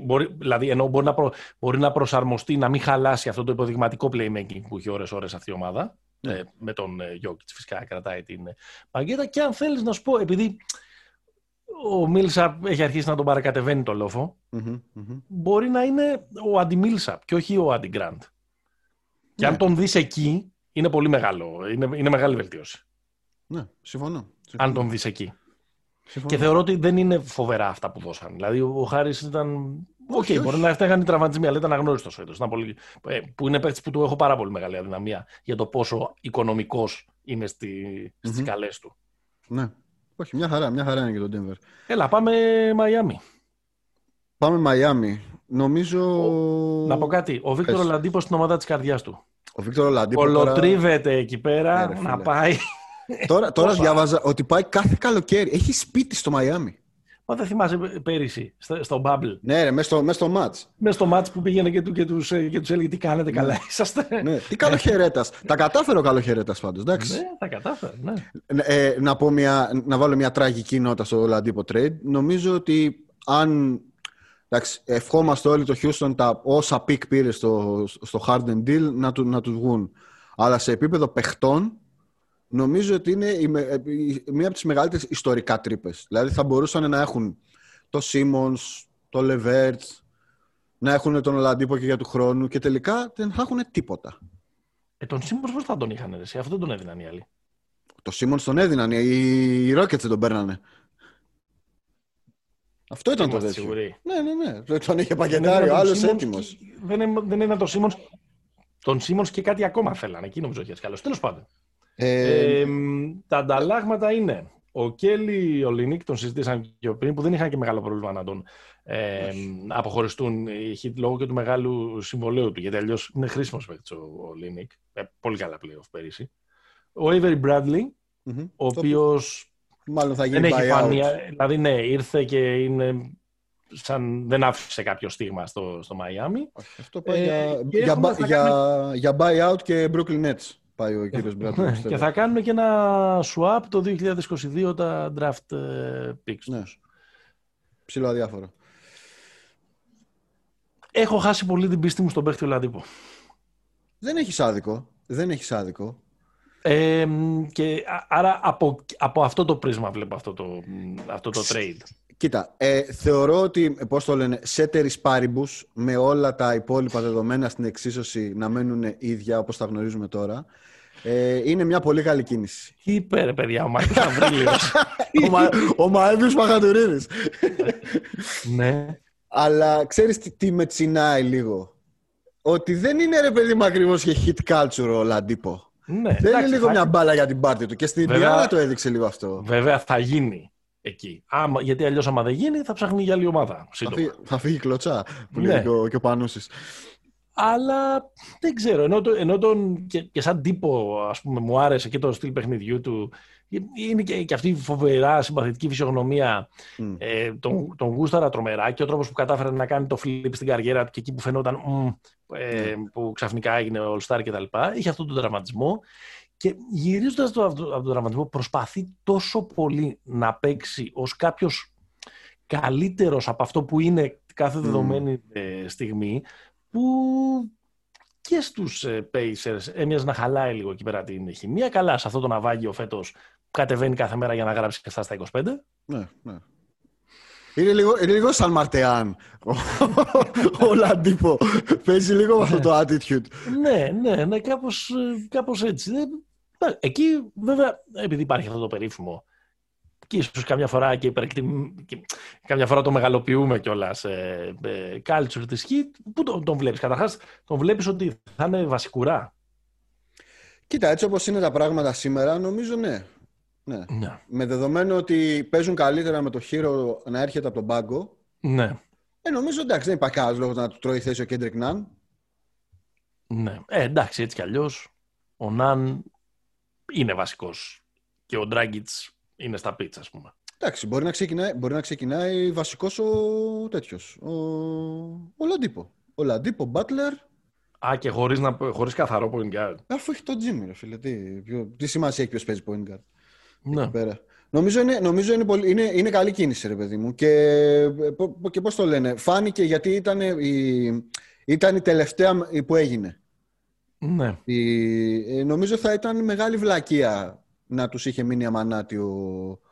Μπορεί, δηλαδή, ενώ μπορεί να, προ, μπορεί να προσαρμοστεί, να μην χαλάσει αυτό το υποδειγματικό playmaking που έχει ώρες-ώρες αυτή η ομάδα. Ναι. Ε, με τον ε, φυσικά κρατάει την ε, παγκέτα. Και αν θέλεις να σου πω, επειδή ο Μίλσα έχει αρχίσει να τον παρακατεβαίνει το λοφο μπορεί να είναι ο Αντιμίλσα και όχι ο Αντιγκραντ. Και αν ναι. τον δεις εκεί, είναι πολύ μεγάλο. Είναι, είναι μεγάλη βελτίωση. Ναι, συμφωνώ. Αν τον δεις εκεί. Και θεωρώ ότι δεν είναι φοβερά αυτά που δώσαν. Δηλαδή, ο Χάρις ήταν. Ok, okay, μπορεί να έφταγαν οι τραυματισμοί, αλλά ήταν αγνώριστος φέτο. Πολύ... Ε, που είναι παίκτης που του έχω πάρα πολύ μεγάλη αδυναμία για το πόσο οικονομικός είναι στη... mm-hmm. στις καλές του. Ναι. Όχι, μια χαρά, μια χαρά είναι για τον Denver. Έλα, πάμε Μαϊάμι. Πάμε Μαϊάμι. Νομίζω. Ο... Να πω κάτι. Ο Βίκτορ Ολαντίπο στην ομάδα της καρδιάς του. Ο Βίκτορ Ολαντίπο. Όλο τρίβεται τώρα... εκεί πέρα ναι, να πάει τώρα τώρα διάβαζα ότι πάει κάθε καλοκαίρι. Έχει σπίτι στο Μαϊάμι. Μα δεν θυμάσαι πέρυσι στο, στο Bubble. Ναι, ρε, μέσα στο, μες στο match. Μέσα στο match που πήγαινε και, του, και, τους, ε, και τους έλεγε τι κάνετε, καλά ναι. είσαστε. Ναι, τι καλοχαιρέτας. τα κατάφερε ο καλοχαιρέτας πάντως, εντάξει. Ναι, τα κατάφερε, ναι. Ε, να, πω μια, να βάλω μια τραγική νότα στο Oladipo Trade. Νομίζω ότι αν Εντάξει, ευχόμαστε όλοι το Houston τα όσα πικ πήρε στο, στο Harden deal να, του, να τους βγουν. Αλλά σε επίπεδο παιχτών, νομίζω ότι είναι η, μία από τις μεγαλύτερες ιστορικά τρύπες. Δηλαδή θα μπορούσαν να έχουν το Simmons, το Levert, να έχουν τον Ολαντίπο και για του χρόνου και τελικά δεν θα έχουν τίποτα. Ε, τον Simmons πώς θα τον είχαν εσύ, αυτό δεν τον έδιναν οι άλλοι. Το Simmons τον έδιναν, οι, οι Rockets δεν τον παίρνανε. Αυτό ήταν το τέτοιο. Ναι, ναι, ναι. Τον είχε πακετάρει ο άλλος έτοιμος. Δεν, δεν ήταν τον Σίμον. Τον Σίμον και κάτι ακόμα θέλανε. Εκεί νομίζω ότι έτσι καλό. Τέλος πάντων. Ε... Ε, τα ανταλλάγματα είναι ο Κέλλη, ο Λινίκ, τον συζητήσαν και πριν, που δεν είχαν και μεγάλο πρόβλημα να τον ε, αποχωριστούν οι hit λόγω και του μεγάλου συμβολέου του. Γιατί αλλιώς είναι χρήσιμος παίκτης ο, ο Λινίκ. Ε, πολύ καλά πλέον πέρυσι. Ο Avery Bradley, mm-hmm. ο οποίος Μάλλον θα γίνει δεν έχει φανεί, δηλαδή ναι, ήρθε και είναι σαν δεν άφησε κάποιο στίγμα στο, στο Μαϊάμι. Αυτό πάει ε, για, για, για, για buyout και Brooklyn Nets πάει ο κύριος Μπράτλ. και θα κάνουμε και ένα swap το 2022 τα draft ε, picks ναι. Ψηλό αδιάφορο. Έχω χάσει πολύ την πίστη μου στον παίχτη Ολαντίπο. Δεν έχεις άδικο. Δεν έχεις άδικο. Ε, και άρα από, από αυτό το πρίσμα βλέπω αυτό το, αυτό το trade. Κοίτα, ε, θεωρώ ότι, πώς το λένε, σέτερις πάρυμπους με όλα τα υπόλοιπα δεδομένα στην εξίσωση να μένουν ίδια όπως τα γνωρίζουμε τώρα, ε, είναι μια πολύ καλή κίνηση. Τι είπε ρε παιδιά, ο Μάρκος Αβρίλιος. ο, Μα, ο Μαέβιος Παχατουρίδης. ναι. Αλλά ξέρεις τι, τι με τσινάει λίγο; Ότι δεν είναι ρε παιδί μου ακριβώς και hit culture ο Λαντίπο. Ναι, δεν είναι λίγο μια μπάλα για την πάρτι του. Και στην Ιντιάνα το έδειξε λίγο αυτό. Βέβαια θα γίνει εκεί. Άμα, γιατί αλλιώς, άμα δεν γίνει, θα ψάχνει για άλλη ομάδα. Θα φύγει, θα φύγει κλωτσά, που ναι. λέει και ο, και ο Πανούσης. Αλλά δεν ξέρω. Ενώ, το, ενώ τον, και, και, σαν τύπο, ας πούμε, μου άρεσε και το στυλ παιχνιδιού του. Είναι και, και αυτή η φοβερά συμπαθητική φυσιογνωμία. Mm. Ε, τον, τον γούσταρα τρομερά και ο τρόπος που κατάφερε να κάνει το flip στην καριέρα του και εκεί που φαινόταν ε, mm. που ξαφνικά έγινε All-Star κτλ. Είχε αυτόν τον τραυματισμό. Και γυρίζοντας το, από τον τραυματισμό, προσπαθεί τόσο πολύ να παίξει ως κάποιος καλύτερος από αυτό που είναι κάθε δεδομένη mm. στιγμή, που και στους ε, Pacers έμοιαζε να χαλάει λίγο εκεί πέρα την χημεία. Καλά, σε αυτό το ναυάγιο φέτος κατεβαίνει κάθε μέρα για να γράψει και αυτά στα 25. Ναι, ναι. Είναι λίγο, είναι λίγο σαν Μαρτεάν ο Λαντίπο. Παίζει λίγο με αυτό το attitude. ναι, ναι, ναι, κάπως, ε, κάπως έτσι. Ε, εκεί βέβαια, επειδή υπάρχει αυτό το περίφημο και ίσως καμιά φορά και, και καμιά φορά το μεγαλοποιούμε κιόλας ε, ε, culture της Heat. Πού τον, τον βλέπεις καταρχάς, τον βλέπεις ότι θα είναι βασικουρά. Κοίτα, έτσι όπως είναι τα πράγματα σήμερα, νομίζω ναι. Ναι. ναι. Με δεδομένο ότι παίζουν καλύτερα με το χείρο να έρχεται από τον πάγκο. Ναι. Ε, νομίζω εντάξει, δεν υπάρχει κανένα λόγος να του τρώει θέση ο Κέντρικ Ναν. Ναι. Ε, εντάξει, έτσι κι αλλιώς. Ο Ναν είναι βασικός. Και ο Ντράγκιτς είναι στα πίτσα, ας πούμε. Εντάξει, μπορεί να ξεκινάει, μπορεί να ξεκινάει βασικός ο τέτοιος, ο, ο Ολαντίπο. Ο Ολαντίπο, Μπάτλερ. Α, και χωρίς, να, χωρίς καθαρό point guard. Αφού έχει το Jimmy, ρε φίλε. Τι, τι σημασία έχει ποιος παίζει point guard. Ναι. Πέρα. Νομίζω, είναι, νομίζω είναι, πολύ, είναι, είναι καλή κίνηση, ρε παιδί μου. Και, και πώς το λένε, φάνηκε γιατί ήταν η, ήταν η τελευταία που έγινε. Ναι. Η, ε, νομίζω θα ήταν μεγάλη βλακεία να τους είχε μείνει αμανάτι ο,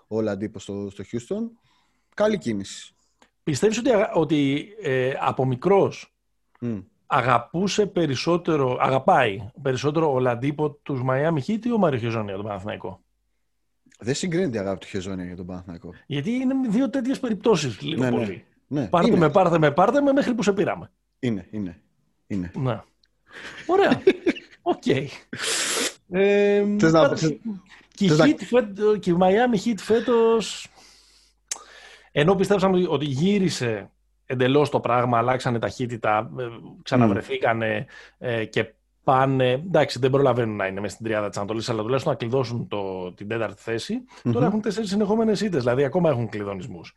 ο Λαντίπος στο, στο Houston. Καλή κίνηση. Πιστεύεις ότι, ότι ε, από μικρός αγαπούσε περισσότερο, αγαπάει περισσότερο ο Λαντίπο τους Miami Heat ή ο Μάριο Χεζόνια για τον Παναθηναϊκό; Δεν συγκρίνεται η αγάπη του Χεζόνια για τον Παναθηναϊκό. Γιατί είναι δύο τέτοιες περιπτώσεις λίγο ναι, ναι. πολύ. Ναι, πάρτε είναι. με, πάρτε με, πάρτε με μέχρι που σε πήραμε. Είναι, είναι. είναι. Ναι. Ωραία. OK. Okay. Ε, να, και, η, Heat, φέτο, και η Miami Heat φέτος, ενώ πιστέψαμε ότι γύρισε εντελώς το πράγμα, αλλάξανε ταχύτητα, ε, ξαναβρεθήκανε ε, και πάνε. Εντάξει, δεν προλαβαίνουν να είναι μέσα στην τριάδα της Ανατολής, αλλά τουλάχιστον να κλειδώσουν το, την τέταρτη θέση. Mm-hmm. Τώρα έχουν τέσσερις συνεχόμενες ήττες, δηλαδή ακόμα έχουν κλειδονισμούς.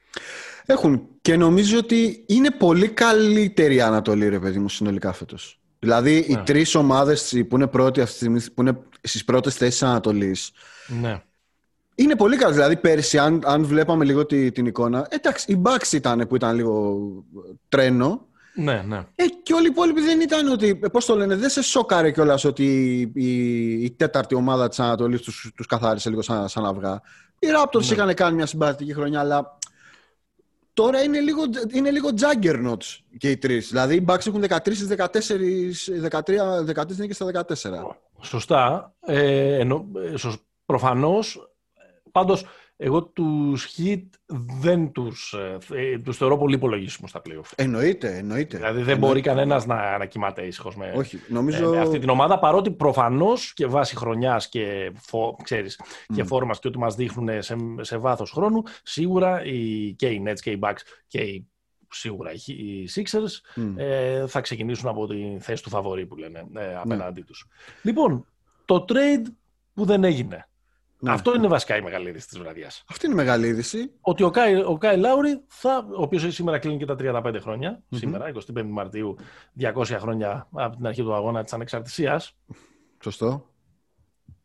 Έχουν. Και νομίζω ότι είναι πολύ καλύτερη η Ανατολή, ρε παιδί μου, συνολικά φέτος. Δηλαδή, ναι. οι τρεις ομάδες που είναι πρώτοι αυτή τη στιγμή, που είναι στις πρώτες θέσεις Ανατολής. Ναι. Είναι πολύ καλό. Δηλαδή, πέρσι, αν, αν βλέπαμε λίγο τη, την εικόνα. Εντάξει, η Bucks ήταν που ήταν λίγο τρένο. Ναι, ναι. Ε, και όλοι οι υπόλοιποι δεν ήταν ότι. Πώς το λένε, δεν σε σοκάρε κιόλας ότι η, η, τέταρτη ομάδα της Ανατολής τους τους καθάρισε λίγο σαν, σαν αυγά. Οι Raptors ναι. είχαν κάνει μια συμπαθητική χρονιά, αλλά τώρα είναι λίγο, είναι λίγο juggernauts και οι τρεις. Δηλαδή οι Bucks έχουν 13 14, 13, 13 νίκε στα 14. Σωστά. Ε, ενώ, ε, προφανώς, πάντως εγώ τους hit δεν τους, ε, ε, τους θεωρώ πολύ υπολογίσιμους στα playoff. Εννοείται, εννοείται. Δηλαδή δεν μπορεί κανένας να, να κοιμάται ήσυχος με, Όχι, νομίζω... με αυτή την ομάδα, παρότι προφανώς και βάσει χρονιάς και, φο, ξέρεις, mm. και φόρμας και ότι μας δείχνουν σε, σε βάθος χρόνου, σίγουρα οι, και οι Nets και οι Bucks και οι σίγουρα οι Sixers mm. ε, θα ξεκινήσουν από τη θέση του φαβορή που λένε ε, απέναντί mm. τους. Λοιπόν, το trade που δεν έγινε. Ναι. Αυτό είναι βασικά η μεγάλη είδηση της βραδιάς. Αυτή είναι η μεγάλη είδηση. Ότι ο Κάι, ο Κάι Λάουρι, θα, ο οποίος σήμερα κλείνει και τα 35 χρόνια, mm-hmm. σήμερα, 25 Μαρτίου, 200 χρόνια από την αρχή του αγώνα της ανεξαρτησίας. Σωστό.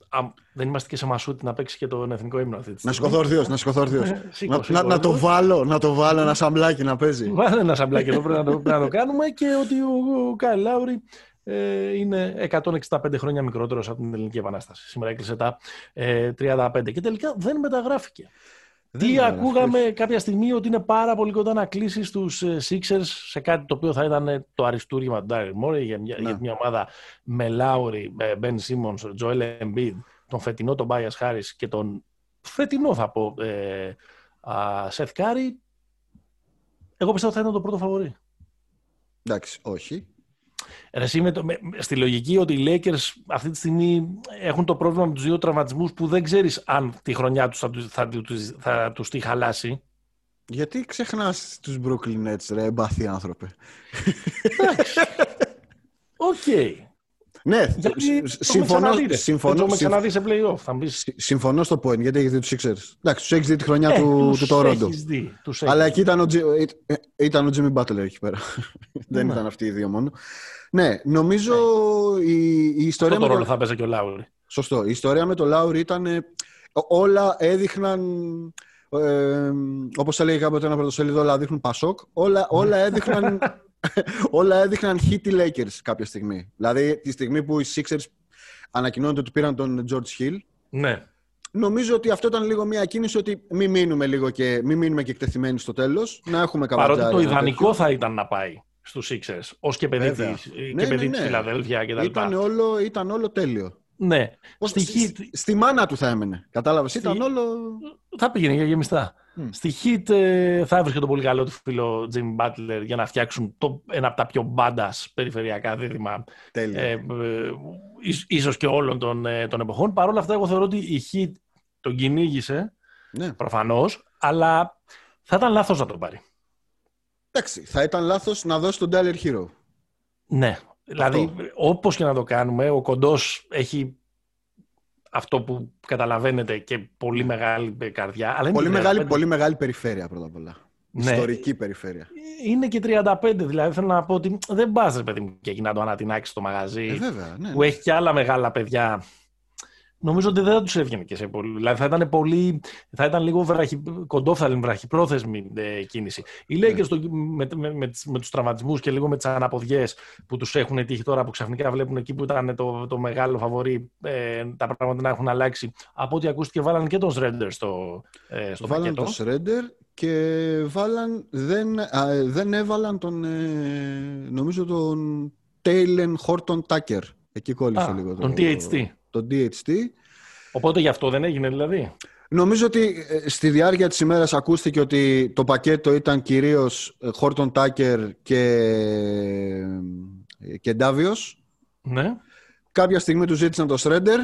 Α, δεν είμαστε και σε μασούτη να παίξει και τον εθνικό ύμνο αυτή τη στιγμή. Να σκοθώ να σκοθώ να, να, να, το βάλω, να το βάλω ένα σαμπλάκι να παίζει. Βάλε ένα σαμπλάκι εδώ πρέπει να το, πρέπει να το κάνουμε και ότι ο, ο Κάι Λάουρι ε, είναι 165 χρόνια μικρότερος από την Ελληνική Επανάσταση. Σήμερα έκλεισε τα ε, 35 και τελικά δεν μεταγράφηκε. Δεν Τι ακούγαμε κάποια στιγμή ότι είναι πάρα πολύ κοντά να κλείσει στους ε, Sixers σε κάτι το οποίο θα ήταν το αριστούργημα του Ντάρι Μόρι για, μια, για μια ομάδα με Λάουρι, Μπεν Σίμονς, Τζοέλ Εμπίδ, τον φετινό τον Μπάιας Χάρης και τον φετινό θα πω ε, Σεθ Κάρι. Εγώ πιστεύω θα ήταν το πρώτο φαβορή. Εντάξει, όχι. Εσύ με το, με, στη λογική ότι οι Lakers αυτή τη στιγμή έχουν το πρόβλημα με τους δύο τραυματισμούς που δεν ξέρεις αν τη χρονιά τους θα, θα, θα, θα τους τη χαλάσει. Γιατί ξεχνάς τους Brooklyn Nets, ρε, εμπαθή άνθρωπε. OK. Okay. Ναι, συμφωνώ. συμφωνώ το ξαναδεί σε playoff. Θα μπεις... Συμφωνώ στο point γιατί έχεις δει τους Sixers. Εντάξει, τους έχεις δει τη χρονιά ε, του, του Toronto. Αλλά εκεί ήταν ο, ε, ήταν ο Jimmy Butler εκεί πέρα. Δεν ναι. ήταν αυτοί οι δύο μόνο. Ναι, νομίζω ναι. Η, η ιστορία. Αυτό το ρόλο θα παίζει και ο Λάουρι. Σωστό. Η ιστορία με το Λάουρι ήταν. Όλα έδειχναν. Ε, όπως έλεγε κάποτε ένα πρωτοσέλιδο, όλα δείχνουν Πασόκ. Όλα, όλα έδειχναν όλα έδειχναν hit οι Lakers κάποια στιγμή. Δηλαδή, τη στιγμή που οι Sixers ανακοινώνονται ότι πήραν τον George Hill. Ναι. Νομίζω ότι αυτό ήταν λίγο μια κίνηση ότι μην μείνουμε λίγο και, μην μείνουμε και εκτεθειμένοι στο τέλος. Να έχουμε κάποια Παρότι το ιδανικό θα ήταν να πάει στους Sixers ως και παιδί της, ναι, ναι, ναι. Φιλαδέλφια κτλ. Ήταν όλο, ήταν όλο τέλειο. Ναι. στη, στη, στη, μάνα του θα έμενε. Κατάλαβες. Ήταν όλο. Θα πήγαινε για γεμιστά. Mm. Στη Hit ε, θα έβρισκε το πολύ καλό του φίλο Jimmy Butler για να φτιάξουν το, ένα από τα πιο μπάντα περιφερειακά δίδυμα. Τέλεια. Ε, ε, ίσως και όλων των, ε, των εποχών. Παρ' όλα αυτά, εγώ θεωρώ ότι η Hit τον κυνήγησε. Ναι. Προφανώς. Αλλά θα ήταν λάθος να τον πάρει. Εντάξει. Θα ήταν λάθος να δώσει τον Tyler Hero. Ναι. Δηλαδή, όπως και να το κάνουμε, ο κοντός έχει αυτό που καταλαβαίνετε και πολύ μεγάλη καρδιά. Αλλά πολύ, μεγάλη, πολύ μεγάλη περιφέρεια πρώτα απ' όλα. Ναι. Ιστορική περιφέρεια. Είναι και 35, δηλαδή θέλω να πω ότι δεν πας, ρε παιδί μου, και εκεί να το ανατινάξεις στο μαγαζί. Ε, βέβαια, ναι. Που έχει και άλλα μεγάλα παιδιά νομίζω ότι δεν θα τους έβγαινε και σε πολύ. Δηλαδή θα ήταν, πολύ, θα ήταν λίγο βραχυ, κοντόφθαλμη, βραχυπρόθεσμη ε, κίνηση. Οι Lakers yeah. με, με, με, με τους τραυματισμούς και λίγο με τις αναποδιές που τους έχουν τύχει τώρα που ξαφνικά βλέπουν εκεί που ήταν το, το μεγάλο φαβορή ε, τα πράγματα να έχουν αλλάξει. Από ό,τι ακούστηκε, βάλαν και τον Σρέντερ στο, ε, στο βάλαν πακέτο. τον Σρέντερ και βάλαν, δεν, α, δεν έβαλαν τον, ε, νομίζω τον Τέιλεν Χόρτον Τάκερ. Εκεί κόλλησε λίγο. Τον το, THT το DHT. Οπότε γι' αυτό δεν έγινε δηλαδή. Νομίζω ότι ε, στη διάρκεια της ημέρας ακούστηκε ότι το πακέτο ήταν κυρίως Χόρτον Τάκερ και, ε, και Ντάβιος. Ναι. Κάποια στιγμή τους ζήτησαν το Σρέντερ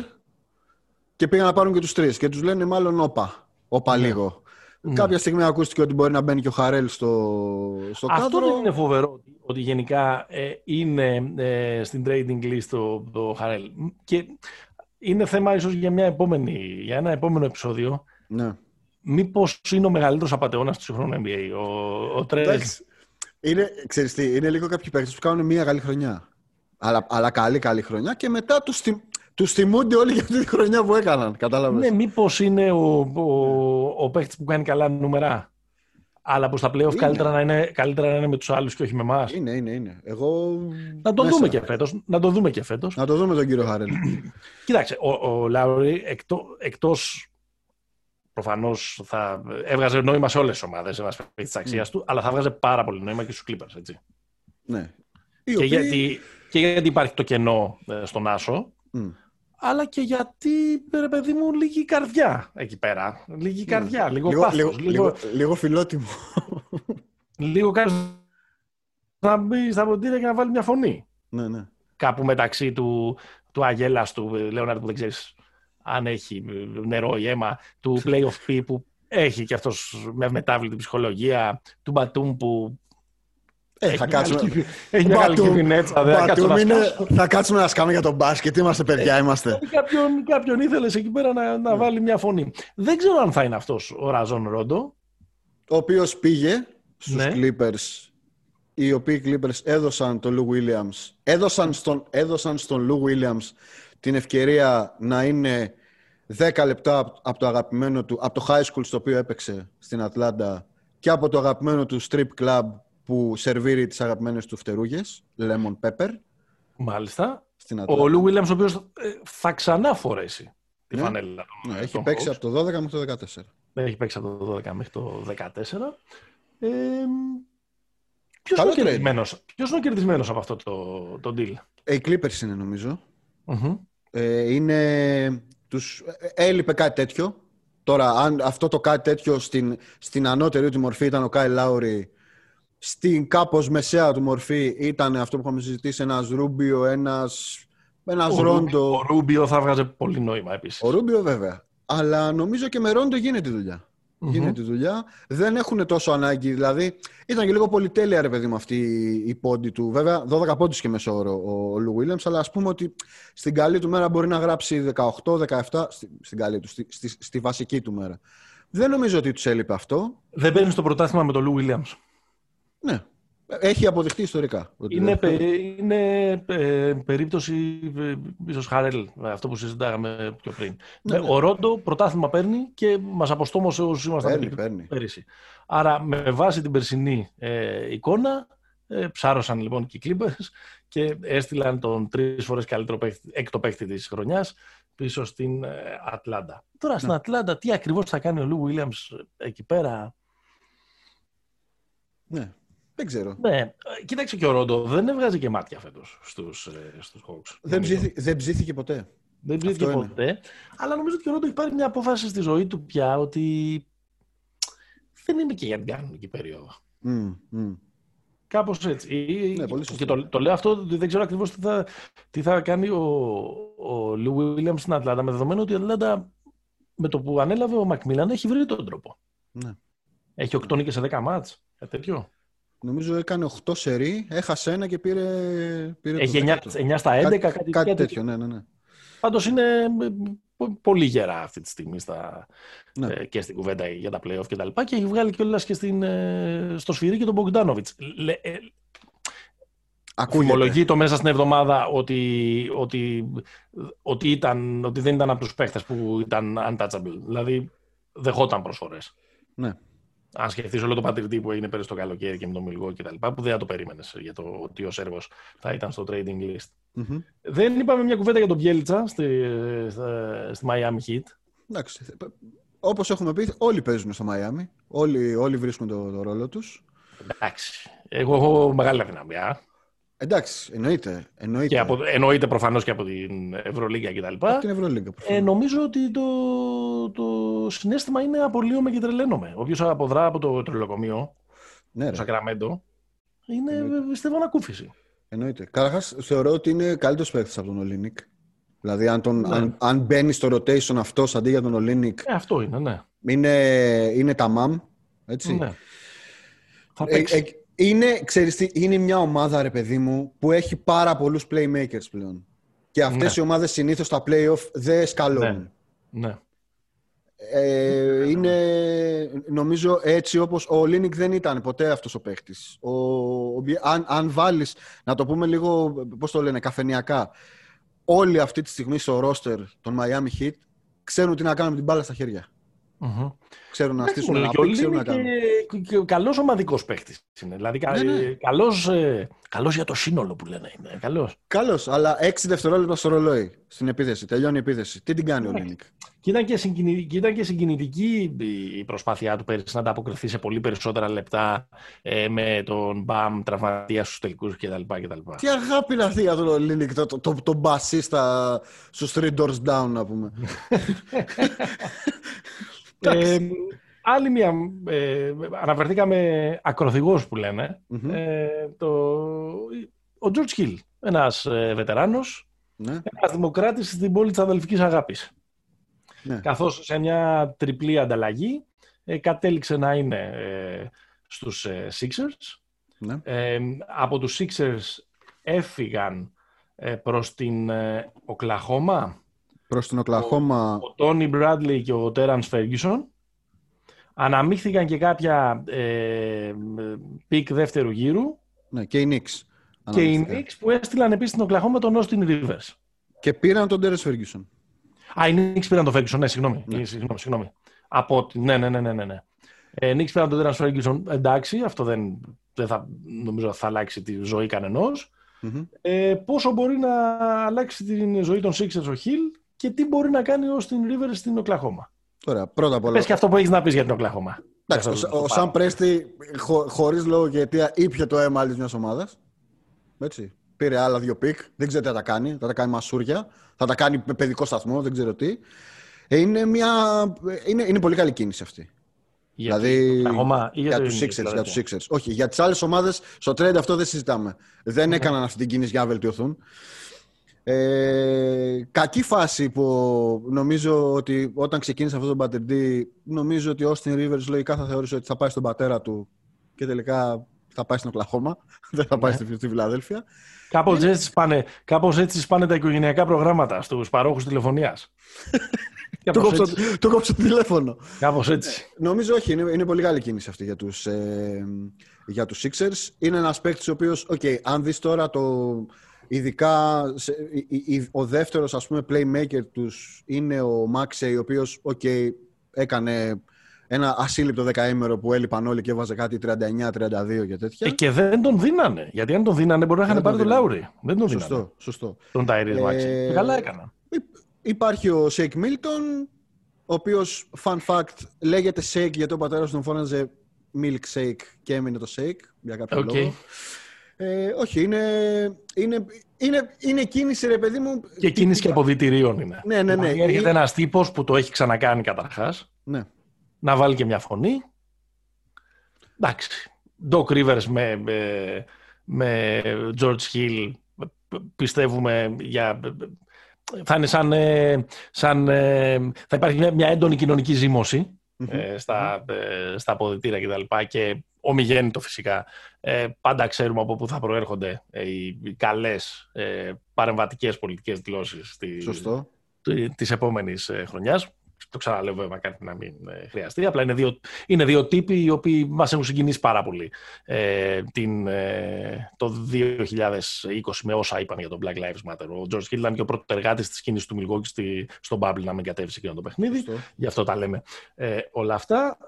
και πήγαν να πάρουν και τους τρεις. Και τους λένε μάλλον όπα. Όπα ναι. λίγο. Ναι. Κάποια στιγμή ακούστηκε ότι μπορεί να μπαίνει και ο Χαρέλ στο, στο Αυτό δεν είναι φοβερό ότι γενικά ε, είναι ε, στην trading list το, το Χαρέλ. Και είναι θέμα ίσως για, μια επόμενη, για ένα επόμενο επεισόδιο. Ναι. Μήπως είναι ο μεγαλύτερος απαταιώνας του σύγχρονου NBA, ο, ο Τρέζ. Είναι, ξέρεις τι, είναι λίγο κάποιοι παίκτες που κάνουν μια καλή χρονιά. Αλλά, αλλά καλή καλή χρονιά και μετά τους, τους θυμούνται όλοι για αυτή τη χρονιά που έκαναν. Κατάλαβες; Ναι, μήπως είναι ο, ο, ο παίκτης που κάνει καλά νούμερα; Αλλά προ τα playoff καλύτερα να, είναι, καλύτερα να είναι με τους άλλους και όχι με εμάς. Είναι, είναι, είναι. Εγώ... Να το δούμε και φέτος. Να το δούμε και φέτος. Να το δούμε τον κύριο Χάρελ. Κοίταξε, ο, ο Λάουρι εκτό εκτός προφανώς θα έβγαζε νόημα σε όλες τις ομάδες της αξίας mm. του, αλλά θα βγάζε πάρα πολύ νόημα και στους Clippers, έτσι. Ναι. Και, οποίοι... γιατί, και γιατί υπάρχει το κενό ε, στον Άσο, mm αλλά και γιατί, ρε παιδί μου, λίγη καρδιά εκεί πέρα. Λίγη ναι. καρδιά, λίγο, λίγο πάθος. Λίγο, λίγο, λίγο φιλότιμο. λίγο κάποιος να μπει στα ποτήρια και να βάλει μια φωνή. Ναι, ναι. Κάπου μεταξύ του, του Αγέλαστου, Λέοναρντ που δεν ξέρεις αν έχει νερό ή αίμα, του Play of P που έχει και αυτός μια μετάβλητη ψυχολογία, του Μπατούμ που ε, θα κάτσουμε. Έχει μεγάλη κυβινέτσα. Θα κάτσουμε να σκάμε για τον μπάσκετ. Είμαστε παιδιά, ε, είμαστε. Κάποιον, κάποιον ήθελες εκεί πέρα να, να ναι. βάλει μια φωνή. Δεν ξέρω αν θα είναι αυτός ο Ραζόν Ρόντο. Ο οποίος πήγε στους ναι. Clippers. Οι οποίοι Clippers έδωσαν τον Λου Williams. Έδωσαν στον, έδωσαν στον Λου Williams την ευκαιρία να είναι 10 λεπτά από το αγαπημένο του, από το high school στο οποίο έπαιξε στην Ατλάντα και από το αγαπημένο του strip club που σερβίρει τις αγαπημένες του φτερούγες, lemon pepper. Μάλιστα. Στην ο Λου Βίλιαμς, ο οποίος ε, θα ξανά φορέσει τη ναι. φανέλα. Ναι, έχει παίξει από το 12 μέχρι το 14. Ναι, έχει παίξει από το 12 μέχρι το 14. Ε, ποιος, είναι κερδισμένος, ποιος είναι ο κερδισμένος από αυτό το, το deal? Ε, οι Clippers είναι νομίζω. Mm-hmm. Ε, είναι... Τους... Ε, έλειπε κάτι τέτοιο. Τώρα, αν αυτό το κάτι τέτοιο στην, στην ανώτερη του μορφή ήταν ο Κάι Λάουρι, στην κάπως μεσαία του μορφή ήταν αυτό που είχαμε συζητήσει, ένας Ρούμπιο, ένας, ένας ο Ρόντο. Ο Ρούμπιο θα βγάζει πολύ νόημα επίσης. Ο Ρούμπιο βέβαια. Αλλά νομίζω και με Ρόντο γίνεται δουλειά. Mm-hmm. Γίνεται δουλειά. Δεν έχουν τόσο ανάγκη. Δηλαδή, ήταν και λίγο πολυτέλεια, ρε παιδί μου, αυτή η πόντι του. Βέβαια, 12 πόντους και μεσόωρο ο Λου Βίλιαμς, αλλά ας πούμε ότι στην καλή του μέρα μπορεί να γράψει 18-17. Στην καλή του, στη, στη, στη βασική του μέρα. Δεν νομίζω ότι τους έλειπε αυτό. Δεν παίρνει το πρωτάθλημα με τον Λου Βίλιαμς. Ναι. Έχει αποδειχτεί ιστορικά. Είναι, είναι ε, περίπτωση ε, ίσως Χαρέλ, αυτό που συζητάγαμε πιο πριν. Ναι, ναι. Ο Ρόντο πρωτάθλημα παίρνει και μας αποστόμωσε όσους ήμασταν παίρνει, πέρυσι. Άρα με βάση την περσινή ε, εικόνα ε, ψάρωσαν λοιπόν και οι Clippers και έστειλαν τον τρεις φορές καλύτερο παίκτη, έκτο παίκτη της χρονιάς πίσω στην ε, Ατλάντα. Τώρα ναι. στην Ατλάντα τι ακριβώς θα κάνει ο Λου Williams εκεί πέρα; Ναι. Δεν ξέρω. Ναι. Κοίταξε και ο Ρόντο δεν έβγαζε και μάτια φέτος στους στους ε, Hawks. Δεν, ψήθη, δεν ψήθηκε ποτέ. Δεν ψήθηκε ποτέ. Αλλά νομίζω ότι ο Ρόντο έχει πάρει μια απόφαση στη ζωή του πια ότι δεν είναι και για την κανονική περίοδο. Mm, mm. Κάπως έτσι. Ναι, πολύ και το, το λέω αυτό ότι δεν ξέρω ακριβώς τι θα, τι θα κάνει ο, ο Λου Βίλιαμς στην Ατλάντα. Με δεδομένο ότι η Ατλάντα με το που ανέλαβε ο Μακμίλαν έχει βρει τον τρόπο. Ναι. Έχει 8 νίκες σε 10 μάτς. Κάτι τέτοιο. Νομίζω έκανε 8 σερί, έχασε ένα και πήρε. πήρε Έχει 9, 9, στα 11, κάτι, κάτι, κάτι τέτοιο. Ναι, ναι, ναι. Πάντως είναι πολύ γερά αυτή τη στιγμή στα, ναι. ε, και στην κουβέντα για τα playoff και τα λοιπά και έχει βγάλει κιόλας και στην, ε, στο σφυρί και τον Μπογκδάνοβιτς. Ε, Ομολογεί το μέσα στην εβδομάδα ότι, ότι, ότι, ήταν, ότι δεν ήταν από τους παίχτες που ήταν untouchable. Δηλαδή δεχόταν προσφορές. Ναι αν σκεφτείς όλο το πατριτή που έγινε πέρυσι το καλοκαίρι και με τον Μιλγό και τα λοιπά, που δεν θα το περίμενες για το ότι ο Σέρβος θα ήταν στο trading list. Mm-hmm. Δεν είπαμε μια κουβέντα για τον Πιέλτσα στη, στη Miami Heat. Εντάξει. Όπως έχουμε πει, όλοι παίζουν στο Miami. Όλοι, όλοι βρίσκουν το, το ρόλο τους. Εντάξει. Εγώ έχω μεγάλη αδυναμία. Εντάξει, εννοείται. Εννοείται, και από, εννοείται προφανώς και από την Ευρωλίγκα κτλ. Από την Ευρωλίγκα, ε, νομίζω ότι το, το συνέστημα είναι απολύομαι και τρελαίνομαι. Όποιος αποδρά από το τρελοκομείο, ναι, το Σακραμέντο, είναι Εννοείται. πιστεύω ανακούφιση. Εννοείται. Καταρχάς, θεωρώ ότι είναι καλύτερος παίκτης από τον Ολίνικ. Δηλαδή, αν, τον, ναι. αν, αν μπαίνει στο rotation αυτός αντί για τον Ολίνικ. Ε, αυτό είναι, ναι. Είναι, είναι τα μαμ. Έτσι. Ναι. Θα ε, παίξει. Ε, Είναι, ξέρεις τι, είναι μια ομάδα, ρε παιδί μου, που έχει πάρα πολλούς playmakers πλέον. Και αυτές Ναι. οι ομάδες συνήθως στα playoff δεν σκαλώνουν. Ναι. Ε, είναι, νομίζω, έτσι όπως ο Ολίνικ δεν ήταν ποτέ αυτός ο παίχτης. Ο, ο Μπι- αν, αν βάλεις, να το πούμε λίγο, πώς το λένε, καφενιακά, όλοι αυτή τη στιγμή στο roster των Miami Heat ξέρουν τι να κάνουν με την μπάλα στα χέρια. Μμμ. Ξέρουν να Εντάξει, στήσουν μωρέ, ένα και ο pick, ξέρουν Λίνι να κάνουν. και, και καλός ομαδικός παίχτης είναι. Δηλαδή, κα- Ναι, ναι. ε, καλός, ε, καλός για το σύνολο που λένε είναι. Καλός. Καλώς, αλλά 6 δευτερόλεπτα στο ρολόι στην επίθεση. Τελειώνει η επίθεση. Τι την κάνει ο Ναι. Λίνικ; Και ήταν και, συγκινη- και ήταν και συγκινητική η προσπάθειά του πέρυσι να ανταποκριθεί σε πολύ περισσότερα λεπτά ε, με τον Μπαμ τραυματία στους τελικούς κτλ. κτλ. Τι αγάπη είναι αυτή για τον Λίνικ, το, το, το, το μπασίστα στους three doors down, να πούμε. Ε, άλλη μια, ε, αναφερθήκαμε ακροθυγός που λένε, Μμμ. ε, το, ο George Hill, ένας ε, βετεράνος, ναι, ένας δημοκράτης στην πόλη της αδελφικής αγάπης. ναι. Καθώς σε μια τριπλή ανταλλαγή ε, κατέληξε να είναι ε, στους ε, Sixers. ναι. Ε, από τους Sixers έφυγαν ε, προς την ε, Οκλαχώμα Προς την Οκλαχώμα, ο Τόνι Μπράντλι και ο Τέρανς Φέργισον. Αναμίχθηκαν και κάποια ε, πικ δεύτερου γύρου ναι, και οι Knicks. και οι αναμίχθηκαν. Knicks που έστειλαν επίσης στην Οκλαχώμα τον Austin Rivers. Και πήραν τον Τέρες Φέργισον. Α, οι Knicks πήραν τον Ferguson, ναι, συγγνώμη. Ε, συγγνώμη, συγγνώμη. Από ότι- ναι, ναι, ναι, ναι, ναι. ναι. Ε, Knicks πήραν τον Terence Ferguson, εντάξει, αυτό δεν, δεν θα, νομίζω θα αλλάξει τη ζωή κανενός. Μμμ. Ε, πόσο μπορεί να αλλάξει την ζωή των Sixers ο Hill και τι μπορεί να κάνει ο Austin Rivers στην Οκλαχώμα. Ωραία, πρώτα απ' όλα. Πες και αυτό που έχεις να πεις για την Οκλαχώμα. Εντάξει, Δεν θα ο, το ο πάρω. Σαν Πρέστη, χω, χωρίς λόγο και αιτία, ήπια το αίμα άλλης μιας ομάδας. Έτσι. Πήρε άλλα δύο πικ. Δεν ξέρω τι θα τα κάνει. Θα τα κάνει μασούρια. Θα τα κάνει με παιδικό σταθμό. Δεν ξέρω τι. Ε, Είναι, μια... είναι, είναι πολύ καλή κίνηση αυτή. Για δηλαδή, την Οκλαχώμα ή για, για το τους Knicks, Sixers, δηλαδή. για τους Sixers. Όχι, για τις άλλες ομάδες στο trade αυτό δεν συζητάμε. Δεν έκαναν αυτή την κίνηση για να βελτιωθούν. Ε, κακή φάση που νομίζω ότι όταν ξεκίνησε αυτό το μπαντιρντί νομίζω ότι ο Austin Rivers λογικά θα θεωρούσε ότι θα πάει στον πατέρα του και τελικά θα πάει στην Οκλαχώμα δεν θα πάει Ναι. στη, στη Φιλαδέλφια Κάπως έτσι, πάνε, κάπως έτσι σπάνε τα οικογενειακά προγράμματα στους παρόχους τηλεφωνίας. του κάπως, κόψω, έτσι, του κόψω το τηλέφωνο κάπως έτσι. Νομίζω όχι, είναι, είναι πολύ καλή κίνηση αυτή για τους, ε, για τους Sixers. Είναι ένας παίκτης ο οποίος, οκ, αν δεις τώρα το, ειδικά σε, η- η- η- ο δεύτερος ας πούμε playmaker τους είναι ο Maxey, ο οποίος, οκ, έκανε ένα ασύλληπτο δεκαήμερο που έλειπαν όλοι και έβαζε κάτι 39-32 και τέτοια. Ε, και δεν τον δίνανε. Γιατί αν τον δίνανε μπορεί να είχαν Δεν πάρει τον τον δίνανε. Λάουρι. Δεν τον δίνανε. σωστό, σωστό. Τον Ταϊρίς Ε, Μάξι. Καλά έκαναν. Υ- Υπάρχει ο Shake Milton, ο οποίος, fun fact, λέγεται Shake γιατί ο πατέρας του τον φώναζε Milkshake και έμεινε το Shake για κάποιο Οκ. λόγο. Ε, όχι, είναι, είναι, είναι, είναι κίνηση, ρε παιδί μου. Και κίνηση και τύπου- αποδητηρίων είναι. Ναι, ναι, ναι. Δηλαδή, Έρχεται Ε, ένας τύπος που το έχει ξανακάνει καταρχάς Ναι. να βάλει και μια φωνή. Εντάξει. Doc Rivers με, με, με George Hill πιστεύουμε για... Θα είναι σαν, ε, σαν ε, θα υπάρχει μια, μια έντονη κοινωνική ζήμωση Μμμ. ε, στα, ε, στα αποδητήρια κτλ. Και, και ομιγέννητο φυσικά. Ε, πάντα ξέρουμε από πού θα προέρχονται ε, οι, οι καλές ε, παρεμβατικές πολιτικές δηλώσεις της, Σωστό. της επόμενης ε, χρονιάς. Το ξαναλέω βέβαια κάτι να μην ε, χρειαστεί. Απλά είναι δύο, είναι δύο τύποι οι οποίοι μας έχουν συγκινήσει πάρα πολύ ε, την, ε, το 2020 με όσα είπαν για το Black Lives Matter. Ο George Hill ήταν και ο πρώτος εργάτης της κίνησης του Milwaukee στη, στο Bubble να μην κατέβει εκείνο το παιχνίδι. Σωστό. Γι' αυτό τα λέμε ε, όλα αυτά.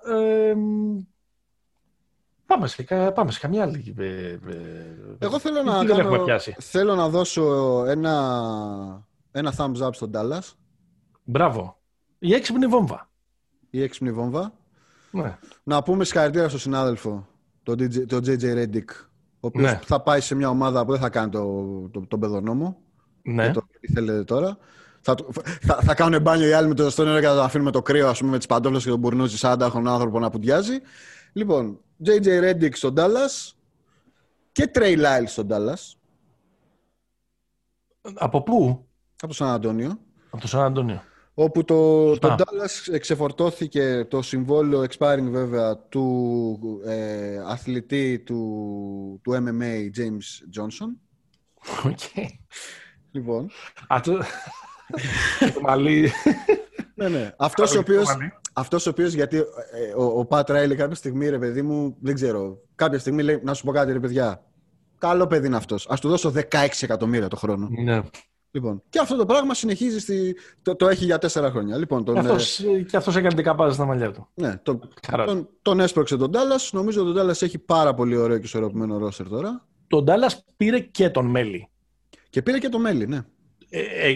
Ε, πάμε, σε, κα- πάμε σε καμιά άλλη. ε, ε, Εγώ θέλω τι να, δεν έχουμε κάνω, πιάσει. θέλω να δώσω ένα, ένα thumbs up στον Dallas, Μπράβο. Η έξυπνη βόμβα. η έξυπνη βόμβα. Ναι. Να πούμε συγχαρητήρια στον συνάδελφο, τον, DJ, τον JJ Reddick, ο οποίος Ναι. θα πάει σε μια ομάδα που δεν θα κάνει το, το, τον παιδονόμο. ναι. για το τι θέλετε τώρα. Θα, του- θα, θα κάνουν μπάνιο οι άλλοι με το στο νερό και θα τον αφήνουμε το κρύο, ας πούμε, με τις παντόφλες και τον μπουρνούζι σαν να έχουν άνθρωπο να πουντιάζει. Λοιπόν, JJ Reddick στον Dallas και Trey Lyles στον Dallas, Από πού; από το Σαν Αντώνιο, Από το Σαν Αντώνιο. όπου το, Σωστά. το Dallas εξεφορτώθηκε το συμβόλαιο expiring βέβαια του ε, αθλητή του, του MMA James Johnson. Okay. Λοιπόν. Α, το... το μαλλί. Ναι, ναι. Αυτός ο οποίος, αυτός ο οποίος γιατί ε, ο, ο Πατ Ράιλι κάποια στιγμή, ρε παιδί μου, δεν ξέρω, κάποια στιγμή λέει, να σου πω κάτι ρε παιδιά, καλό παιδί είναι αυτός, ας του δώσω 16 εκατομμύρια το χρόνο. Ναι. Λοιπόν, και αυτό το πράγμα συνεχίζει, στη... το, το έχει για τέσσερα χρόνια. Λοιπόν, τον, και, αυτός, ε... και αυτός έκανε δεκαπάζα στα μαλλιά του. Ναι, τον, τον, τον έσπρωξε τον Dallas. Νομίζω ότι τον Dallas έχει πάρα πολύ ωραίο και ισορροπημένο ρόστερ τώρα. Τον Dallas πήρε και τον Μέλι. Και πήρε και τον Μέλι, ναι. Ε, ε,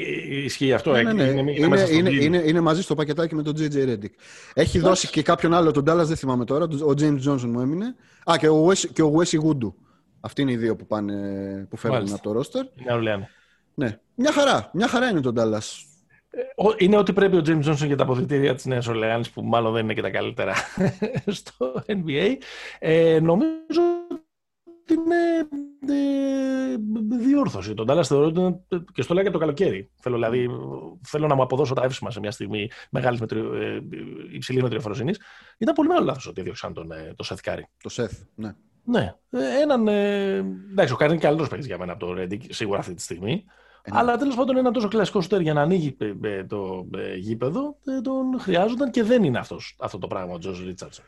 ισχύει αυτό. Ναι, ναι, ναι. Είναι, είναι, είναι, είναι, είναι, μαζί στο πακετάκι με τον JJ Reddick. Έχει δώσει και κάποιον άλλο τον Dallas, δεν θυμάμαι τώρα. Ο James Johnson μου έμεινε. Α, και ο Wes, και ο Wesley Woodoo. Αυτοί είναι οι δύο που, πάνε, που φέρνουν από το ρόστερ. Ναι, ναι. Μια χαρά. Μια χαρά είναι τον Dallas. Είναι ότι πρέπει ο James Johnson για τα αποδητήρια της Νέας Ορλεάνης που μάλλον δεν είναι και τα καλύτερα στο NBA. Ε, νομίζω ότι είναι ε, διόρθωση. Τον Dallas θεωρώ ότι είναι, και στο λέω και το καλοκαίρι. Θέλω, δηλαδή, θέλω να μου αποδώσω τα εύσημα σε μια στιγμή μεγάλης μετριο, ε, υψηλής μετριοφροσύνης. Ήταν πολύ μεγάλο λάθος ότι έδιωξαν τον, ε, το Seth Curry. Το Seth, ναι. Ναι. Ε, έναν. Ε, εντάξει, ο Curry είναι καλύτερος παίκτης για μένα από το Reddick, σίγουρα αυτή τη στιγμή. Ναι. Αλλά τέλος πάντων ένα τόσο κλασικό στέρ για να ανοίγει το γήπεδο τον χρειάζονταν και δεν είναι αυτός, αυτό το πράγμα ο Τζο Ρίτσαρdsον.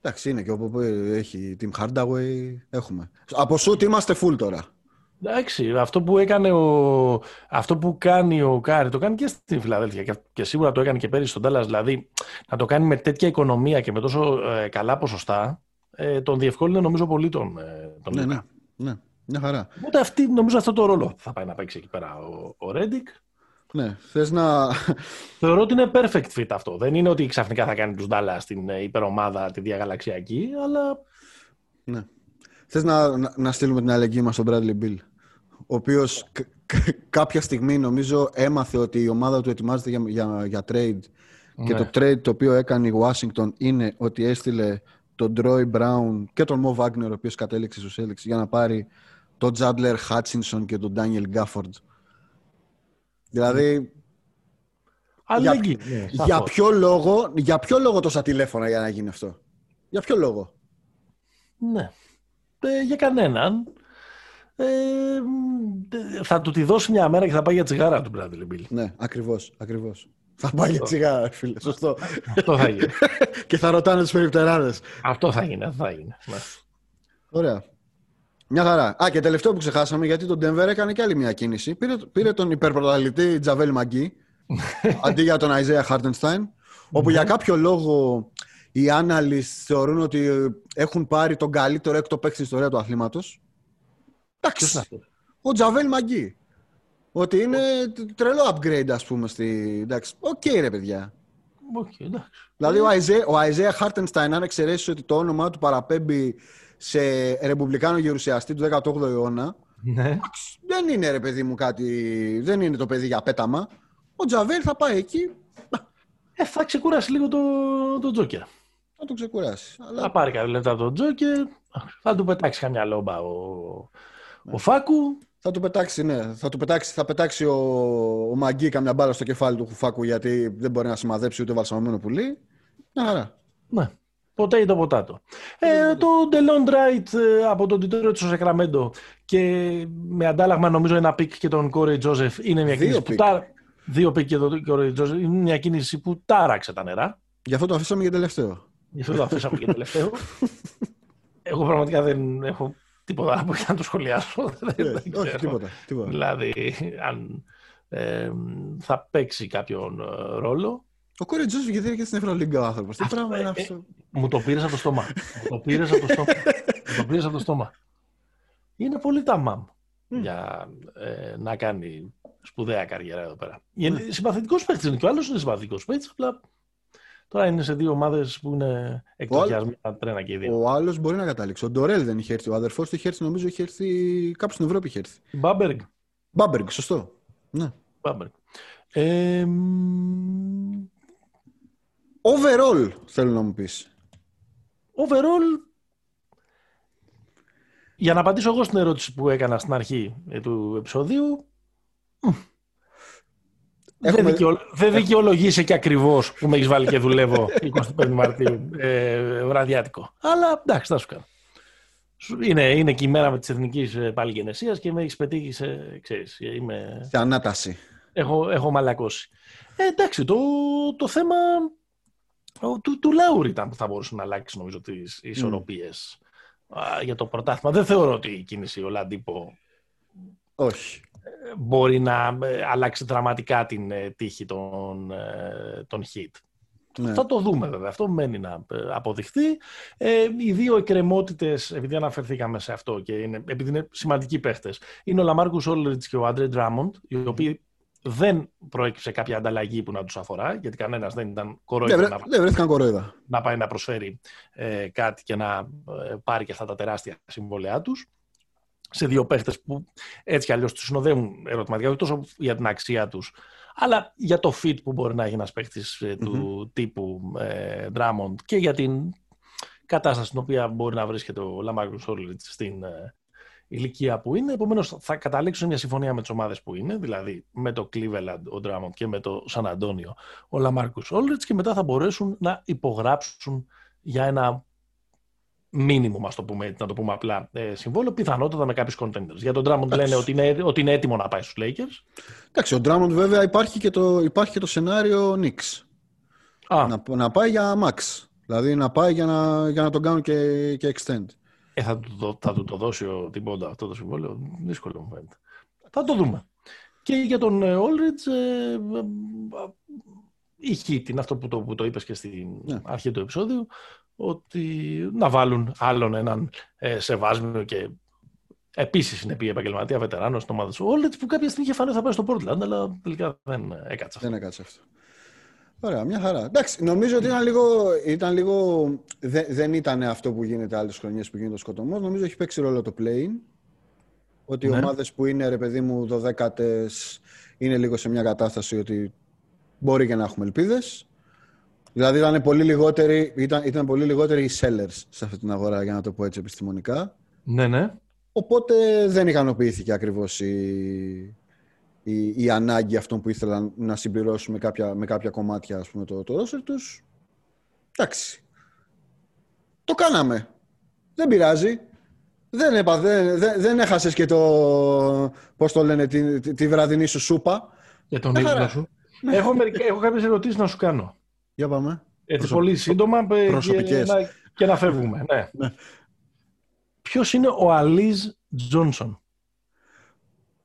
Εντάξει, είναι και όπου έχει Team Hardaway, έχουμε. Από σούτ είμαστε full τώρα. Εντάξει, αυτό που, έκανε ο, αυτό που κάνει ο Κάρι το κάνει και στην Φιλαδέλφια και, και σίγουρα το έκανε και πέρυσι στο Ντάλλας. Δηλαδή να το κάνει με τέτοια οικονομία και με τόσο ε, καλά ποσοστά, ε, τον διευκόλυνε νομίζω πολύ τον, ε, τον ναι, ναι, ναι, μια χαρά. Οπότε αυτή, νομίζω αυτό το ρόλο θα πάει να παίξει εκεί πέρα ο, ο Ρέντικ. Ναι, θες να... Θεωρώ ότι είναι perfect fit αυτό. Δεν είναι ότι ξαφνικά θα κάνει τους Ντάλλας στην ε, υπερομάδα τη διαγαλαξιακή, αλλά... Ναι. Θες να, να, να στείλουμε την αλληλεγγύη μας στον Bradley Bill, ο οποίος κάποια στιγμή νομίζω έμαθε ότι η ομάδα του ετοιμάζεται για, για, για trade και το ναι. trade το οποίο έκανε η Washington είναι ότι έστειλε τον Troy Brown και τον Mo Wagner, ο οποίος κατέληξε στους Celtics για να πάρει τον Jadler Hutchinson και τον Daniel Gafford Δηλαδή. Αλληλεγγύη. Για, ναι, για, ποιο λόγο, για ποιο λόγο τόσα τηλέφωνα για να γίνει αυτό; Για ποιο λόγο; Ναι. Ε, για κανέναν. Ε, θα του τη δώσει μια μέρα και θα πάει για τσιγάρα του Bradley Bill. Ναι, ακριβώς, ακριβώς. Θα πάει για τσιγάρα, φίλε. Σωστό. Αυτό θα γίνει. και θα ρωτάνε τους περιπτεράδες. Αυτό θα γίνει, αυτό θα γίνει. Ναι. Ωραία. Μια χαρά. Α, και τελευταίο που ξεχάσαμε, γιατί τον Denver έκανε και άλλη μια κίνηση. Πήρε, πήρε τον υπερπρωταθλητή Τζαβέλ Μαγκή, αντί για τον Αϊζέα Χάρτενστάιν, όπου για κάποιο λόγο οι analysts θεωρούν ότι έχουν πάρει τον καλύτερο έκτο παίκτη στην ιστορία του αθλήματος. Εντάξει. Ο Τζαβέιλ Μαγκί. Ότι είναι τρελό upgrade, ας πούμε. Στη... Εντάξει. OK, okay, ρε παιδιά. Okay, εντάξει. Δηλαδή, ο Αϊζάια Χάρτενστάιν, αν εξαιρέσεις ότι το όνομά του παραπέμπει σε ρεπουμπλικάνο γερουσιαστή του 18ου αιώνα. Ναι. Δεν είναι ρε παιδί μου κάτι. Δεν είναι το παιδί για πέταμα. Ο Τζαβέλ θα πάει εκεί. Ε, θα ξεκουράσει λίγο το, το Τζόκερ. Θα το ξεκουράσει. Αλλά... Θα πάρει κάποια λεπτά το Τζόκερ. Θα του πετάξει καμιά λόμπα ο, ναι. ο Φάκου. Θα του πετάξει, ναι. Θα, του πετάξει, θα πετάξει ο, ο Μαγκή καμιά μπάλα στο κεφάλι του Φάκου γιατί δεν μπορεί να σημαδέψει ούτε βαλσαμωμένο πουλί. Μια χαρά. Ναι. Ποτέ ή το ποτάτο. Ε, το Delon Wright ε, από τον Detroit στο Σεκραμέντο και με αντάλλαγμα νομίζω ένα pick και τον Κόρεϊ Τζόζεφ είναι μια κίνηση που τάρα... Δύο pick και τον Κόρεϊ Τζόζεφ είναι μια κίνηση που τάραξε τα νερά. Γι' αυτό το αφήσαμε για τελευταίο. Γι' αυτό το αφήσαμε για τελευταίο. Εγώ πραγματικά δεν έχω τίποτα από να το σχολιάσω. δεν, όχι, τίποτα, τίποτα. Δηλαδή, αν ε, θα παίξει κάποιον ε, ρόλο. Ο Κόρεϊ Τζόζεφ γιατί είναι και στην Ευρωλίγκα ο άνθρωπος. Τι πράγμα είναι αυτό. Μου το πήρες από το στόμα. Μου το πήρες από το στόμα. Μου το πήρες από το στόμα. Είναι πολύ ταμάμ mm. για ε, να κάνει σπουδαία καριέρα εδώ πέρα. Mm. Συμπαθητικός παίκτης είναι και ο άλλος είναι συμπαθητικός παίκτης, απλά τώρα είναι σε δύο ομάδες που είναι εκτοχιασμένα τρένα και οι δύο. Ο άλλος μπορεί να καταλήξει. Ο Ντορέλ δεν είχε έρθει. Ο αδερφός του είχε έρθει, νομίζω, είχε έρθει κάπου στην Ευρώπη. Είχε έρθει. Μπάμπεργκ. Μπάμπεργκ, σωστό. Ναι. Μπάμπεργκ. Ε, overall, θέλω να μου πεις. Overall, για να απαντήσω εγώ στην ερώτηση που έκανα στην αρχή ε, του επεισοδίου, Έχουμε... Δεν, δικαιολο... δεν δικαιολογείσαι και ακριβώς που με έχεις βάλει και δουλεύω 25 Μαρτίου ε, βραδιάτικο. Αλλά εντάξει, θα σου κάνω. Είναι, είναι και η μέρα με τη εθνική ε, πάλι και με έχεις πετύχει σε. Ξέρεις, είμαι... σε ανάταση. Έχω, έχω μαλακώσει. Ε, εντάξει, το, το θέμα του, του Λάουρ ήταν που θα μπορούσε να αλλάξει νομίζω τις ισορροπίες mm. για το πρωτάθλημα. Δεν θεωρώ ότι η κίνηση ο Λαντύπο. Όχι μπορεί να ε, αλλάξει δραματικά την ε, τύχη των, ε, των hit. Ναι. Θα το δούμε βέβαια. Αυτό μένει να αποδειχθεί. Ε, οι δύο εκκρεμότητες, επειδή αναφερθήκαμε σε αυτό και είναι, επειδή είναι σημαντικοί παίχτες, είναι ο Λαμάρκου Όλριτς και ο Άντρε Ντράμοντ, οι οποίοι δεν προέκυψε κάποια ανταλλαγή που να τους αφορά, γιατί κανένας δεν ήταν κορόιδα. Δεν, βρε, δεν βρέθηκαν κορόιδα. Να πάει να προσφέρει ε, κάτι και να πάρει και αυτά τα τεράστια συμβόλαιά τους σε δύο παίχτες που έτσι κι αλλιώς τους συνοδεύουν ερωτηματικά, όχι τόσο για την αξία τους, αλλά για το fit που μπορεί να έχει ένας παίχτης ε, του τύπου ε, Drummond και για την κατάσταση στην οποία μπορεί να βρίσκεται ο Λαμάρκο Σόλιτ στην ε, ηλικία που είναι. Επομένως, θα καταλήξουν μια συμφωνία με τις ομάδες που είναι, δηλαδή με το Cleveland ο Drummond και με το Σαν Αντώνιο ο Λαμάρκο Σόλιτ και μετά θα μπορέσουν να υπογράψουν για ένα μήνυμο, το πούμε, να το πούμε απλά, ε, συμβόλαιο, πιθανότατα με κάποιους contenders. Για τον Drummond λένε ότι είναι, ότι είναι έτοιμο να πάει στους Lakers. Εντάξει, ο Drummond βέβαια υπάρχει και το, υπάρχει και το σενάριο Knicks. Να, να πάει για Max. Δηλαδή να πάει για να, για να τον κάνουν και, και extend. Ε, θα, του, θα του το δώσει ο Τιμπόντα αυτό το συμβόλαιο. Δύσκολο μου φαίνεται. Θα το δούμε. Και για τον Όλριτζ, ε, ε, η Heat είναι αυτό που το, που το είπες και στην ναι. αρχή του επεισόδιου ότι να βάλουν άλλον έναν ε, σεβάσμιο και επίσης είναι πει επαγγελματία βετεράνος στην ομάδα του. Όλετ που κάποια στιγμή είχε φανεί θα πάει στο Portland, αλλά τελικά δεν έκατσε αυτό. Δεν έκατσε αυτό. Ωραία, μια χαρά. Εντάξει, νομίζω ότι ήταν λίγο. Ήταν λίγο δε, δεν ήταν αυτό που γίνεται άλλες χρονιές που γίνεται ο σκοτωμός. Νομίζω έχει παίξει ρόλο το playing. Ότι ναι. οι ομάδες που είναι ρε παιδί μου 12 είναι λίγο σε μια κατάσταση ότι μπορεί και να έχουμε ελπίδες. Δηλαδή ήταν πολύ, λιγότεροι, ήταν, ήταν πολύ λιγότεροι οι sellers σε αυτή την αγορά, για να το πω έτσι επιστημονικά. Ναι, ναι. Οπότε δεν ικανοποιήθηκε ακριβώς η, η, η ανάγκη αυτών που ήθελαν να συμπληρώσουν με κάποια, με κάποια κομμάτια ας πούμε, το, το roster τους. Εντάξει. Το κάναμε. Δεν πειράζει. Δεν, έπα, δεν, δεν, δεν έχασες και το, πώς το λένε, τη, τη, τη βραδινή σου σούπα. Για τον ύπνο σου. Ναι. Έχω, έχω κάποιες ερωτήσεις να σου κάνω. Για πάμε. Έτσι πολύ σύντομα και να, και να φεύγουμε. Ναι. ναι. Ποιος είναι ο Αλίζ Τζόνσον;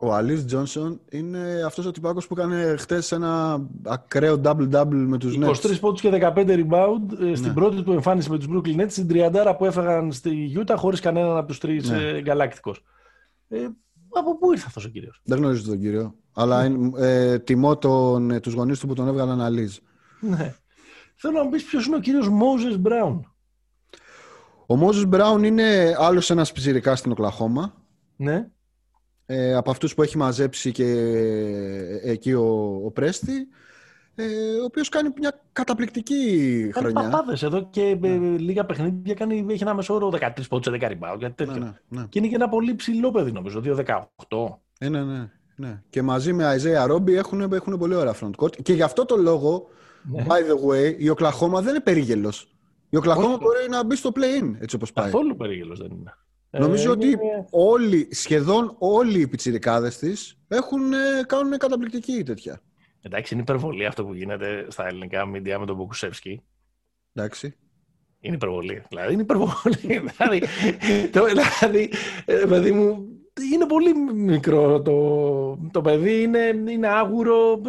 Ο Αλίζ Τζόνσον είναι αυτός ο τυπάκος που έκανε χτες ένα ακραίο double-double με τους Nets. 23 πόντους και 15 rebound ε, στην ναι. πρώτη του εμφάνιση με τους Brooklyn Nets, στην τριαντάρα που έφεγαν στη Utah χωρίς κανέναν από τους τρεις ναι. ε, Ε, από πού ήρθε αυτός ο κύριος; Δεν γνωρίζω τον κύριο, αλλά ε, τιμώ τον, ε, τους γονείς του που τον έβγαλαν Αλίζ. Ναι. Θέλω να μου πεις ποιος είναι ο κύριος Μόζες Μπράουν. Ο Μόζες Μπράουν είναι άλλος ένας πιζυρικά στην Οκλαχώμα. Ναι. Ε, από αυτούς που έχει μαζέψει και ε, εκεί ο, ο Πρέστη. Ε, ο οποίος κάνει μια καταπληκτική κάνει χρονιά. Κάνει εδώ και ναι. λίγα παιχνίδια κάνει, έχει ένα μεσόωρο 13 πόντους, 10 ριμπάου, κάτι τέτοιο. Ναι, ναι, ναι. Και είναι και ένα πολύ ψηλό παιδί νομίζω, 2-18. Ε, ναι, ναι, ναι. Και μαζί με Αιζέα Ρόμπι έχουν, έχουν πολύ ωραία front court. Και γι' αυτό το λόγο ναι. By the way, η Οκλαχώμα δεν είναι περίγελος. Η Οκλαχώμα μπορεί να μπει στο play-in, έτσι όπως πάει. Καθόλου περίγελος δεν είναι. Νομίζω ε, ότι όλοι, σχεδόν όλοι οι πιτσιρικάδες της κάνουν καταπληκτική τέτοια. Εντάξει, είναι υπερβολή αυτό που γίνεται στα ελληνικά μίντια με τον Μποκουσεύσκι. Εντάξει. Είναι υπερβολή. Δηλαδή, είναι υπερβολή. δηλαδή, το, δηλαδή, ε, παιδί μου, είναι πολύ μικρό το, το παιδί, είναι, είναι άγουρο,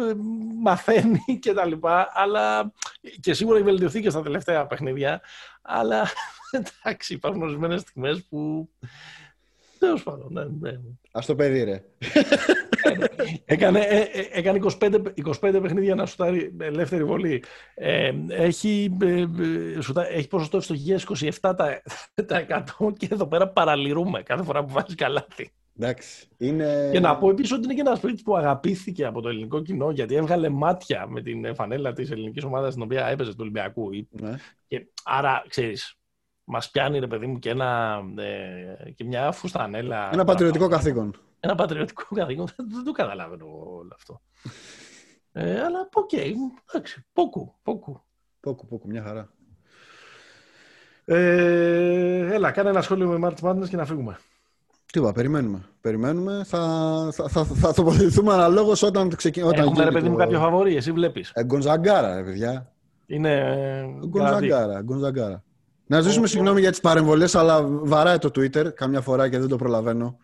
μαθαίνει και τα λοιπά, αλλά και σίγουρα έχει βελτιωθεί και στα τελευταία παιχνίδια, αλλά εντάξει, υπάρχουν ορισμένες στιγμές που Τέλος πάντων, ναι, ναι. Α το παιδί, ρε. έκανε, ε, ε, έκανε 25, 25 παιχνίδια να σουτάρει ελεύθερη βολή. Ε, έχει, ε, έχει ποσοστό ευστοχίας 27% και εδώ πέρα παραλυρούμε κάθε φορά που βάζει καλάθι. Εντάξει. Είναι... Και να πω επίσης ότι είναι και ένας σπίτι που αγαπήθηκε από το ελληνικό κοινό γιατί έβγαλε μάτια με την φανέλα της ελληνικής ομάδας στην οποία έπαιζε του Ολυμπιακού. Ναι. Και άρα, ξέρεις, μας πιάνει ρε παιδί μου και, ένα, ε, και μια φουστανέλα. Ένα πατριωτικό καθήκον. Ένα πατριωτικό καθήκον. Δεν το καταλαβαίνω όλο αυτό. Ε, αλλά OK, okay, εντάξει, πόκου, πόκου. Πόκου, πόκου, μια χαρά. Ε, έλα, κάνε ένα σχόλιο με March Madness και να φύγουμε. Τι είπα, περιμένουμε. Περιμένουμε. Θα, θα, θα, θα τοποθετηθούμε αναλόγως όταν ξεκινήσει. Έχουμε ρε παιδί μου κάποιο φαβορή, εσύ βλέπεις. Ε, Γκονζαγκάρα, ρε παιδιά. Είναι. Γκονζαγκάρα, γκονζαγκάρα. Να ζήσουμε συγγνώμη για τις παρεμβολές, αλλά βαράει το Twitter καμιά φορά και δεν το προλαβαίνω.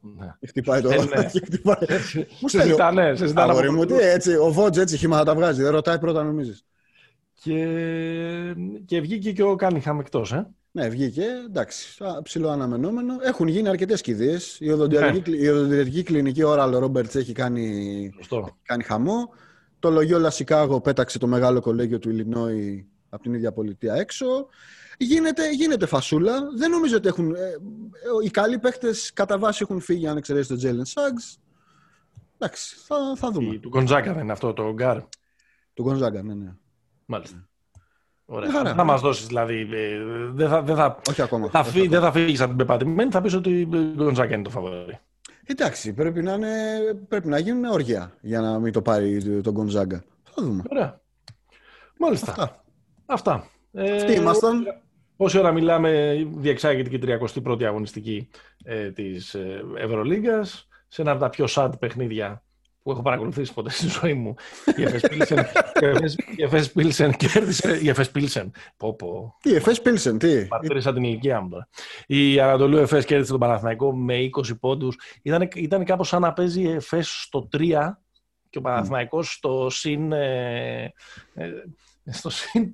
Ναι. Χτυπάει το. Ε, ναι. Μου στέλνει. Αγόρι μου, τι έτσι. Ο Βότζ έτσι χυμάτα τα βγάζει. Δεν ρωτάει πρώτα, νομίζεις. Και, και βγήκε και ο Κάνιχαμ εκτό, ε. Ναι, βγήκε. Εντάξει, ψηλό αναμενόμενο. Έχουν γίνει αρκετές κηδείες. Η οδοντιατρική ναι. κλινική ώρα ο Ρόμπερτ έχει κάνει, κάνει χαμό. Το Λογιόλα Σικάγο πέταξε το μεγάλο κολέγιο του Ιλινόη από την ίδια πολιτεία έξω. Γίνεται, γίνεται φασούλα. Δεν νομίζω ότι έχουν. Ε, οι καλοί παίχτες κατά βάση έχουν φύγει, αν εξαιρέσεις τον Τζέιλεν Σαγκς. Εντάξει, θα, θα δούμε. Του Γκονζάγκα δεν είναι αυτό το γκαρντ. Του Γκονζάγκα, ναι, ναι. Μάλιστα. Ωραία. Θα μας δώσεις δηλαδή. Ε, δεν θα, δεν θα, όχι ακόμα. Θα φύ, δεν θα φύγεις από την πεπατημένη, θα πεις ότι ο Γκονζάγκα είναι το φαβορή. Εντάξει, πρέπει να, είναι, πρέπει να γίνουν όργια για να μην το πάρει τον Γκοντζάγκα. Θα δούμε. Ωραία. Μάλιστα. Αυτά. Αυτά. Ε, Αυτοί ήμασταν. Πόση ώρα μιλάμε, διεξάγεται και η 31η αγωνιστική ε, της ε, Ευρωλίγκας, σε ένα από τα πιο sad παιχνίδια που έχω παρακολουθήσει ποτέ στη ζωή μου. Η Εφές Πίλσεν κέρδισε. Η Εφές Πίλσεν. Πω πω. Τι, Εφές Πίλσεν, τι; Παρτήρισα την ηλικία μου τώρα. Η Ανατολού Εφές κέρδισε τον Παναθηναϊκό με 20 πόντους. Ήταν, ήταν κάπως σαν να παίζει η Εφές στο 3 και ο Παναθηναϊκός στο συν... Ε, ε, στο συν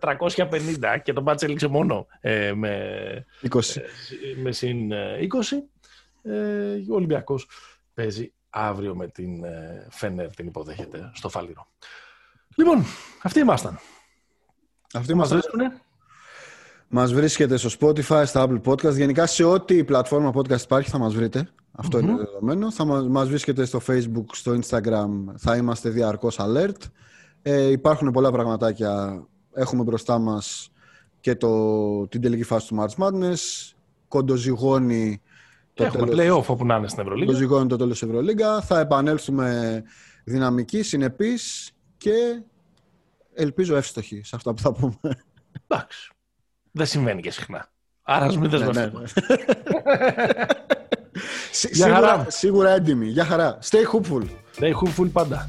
450 και το μάτς έληξε μόνο ε, με, 20. Ε, με συν 20. Ε, ο Ολυμπιακός παίζει αύριο με την ε, Φένερ την υποδέχεται στο Φάληρο. Λοιπόν, αυτοί ήμασταν. Αυτοί μας βρίσκουνε; Μας βρίσκεται στο Spotify, στα Apple Podcast. Γενικά σε ό,τι πλατφόρμα podcast υπάρχει θα μας βρείτε. είναι δεδομένο. Θα μας, μας βρίσκεται στο Facebook, στο Instagram. Θα είμαστε διαρκώς alert. Ε, υπάρχουν πολλά πραγματάκια. Έχουμε μπροστά μας και το, την τελική φάση του March Madness. Κοντοζυγώνει το Έχουμε τέλος, play-off όπου να είναι στην Ευρωλίγα. Το ζυγώνει το τέλος Ευρωλίγα. Θα επανέλθουμε δυναμικοί, συνεπείς και ελπίζω εύστοχοι σε αυτά που θα πούμε. Εντάξει. Δεν συμβαίνει και συχνά. Άρα ας μην ναι, ναι, ναι. σίγουρα, σίγουρα έντιμοι. Γεια χαρά. Stay hopeful. Stay hopeful πάντα.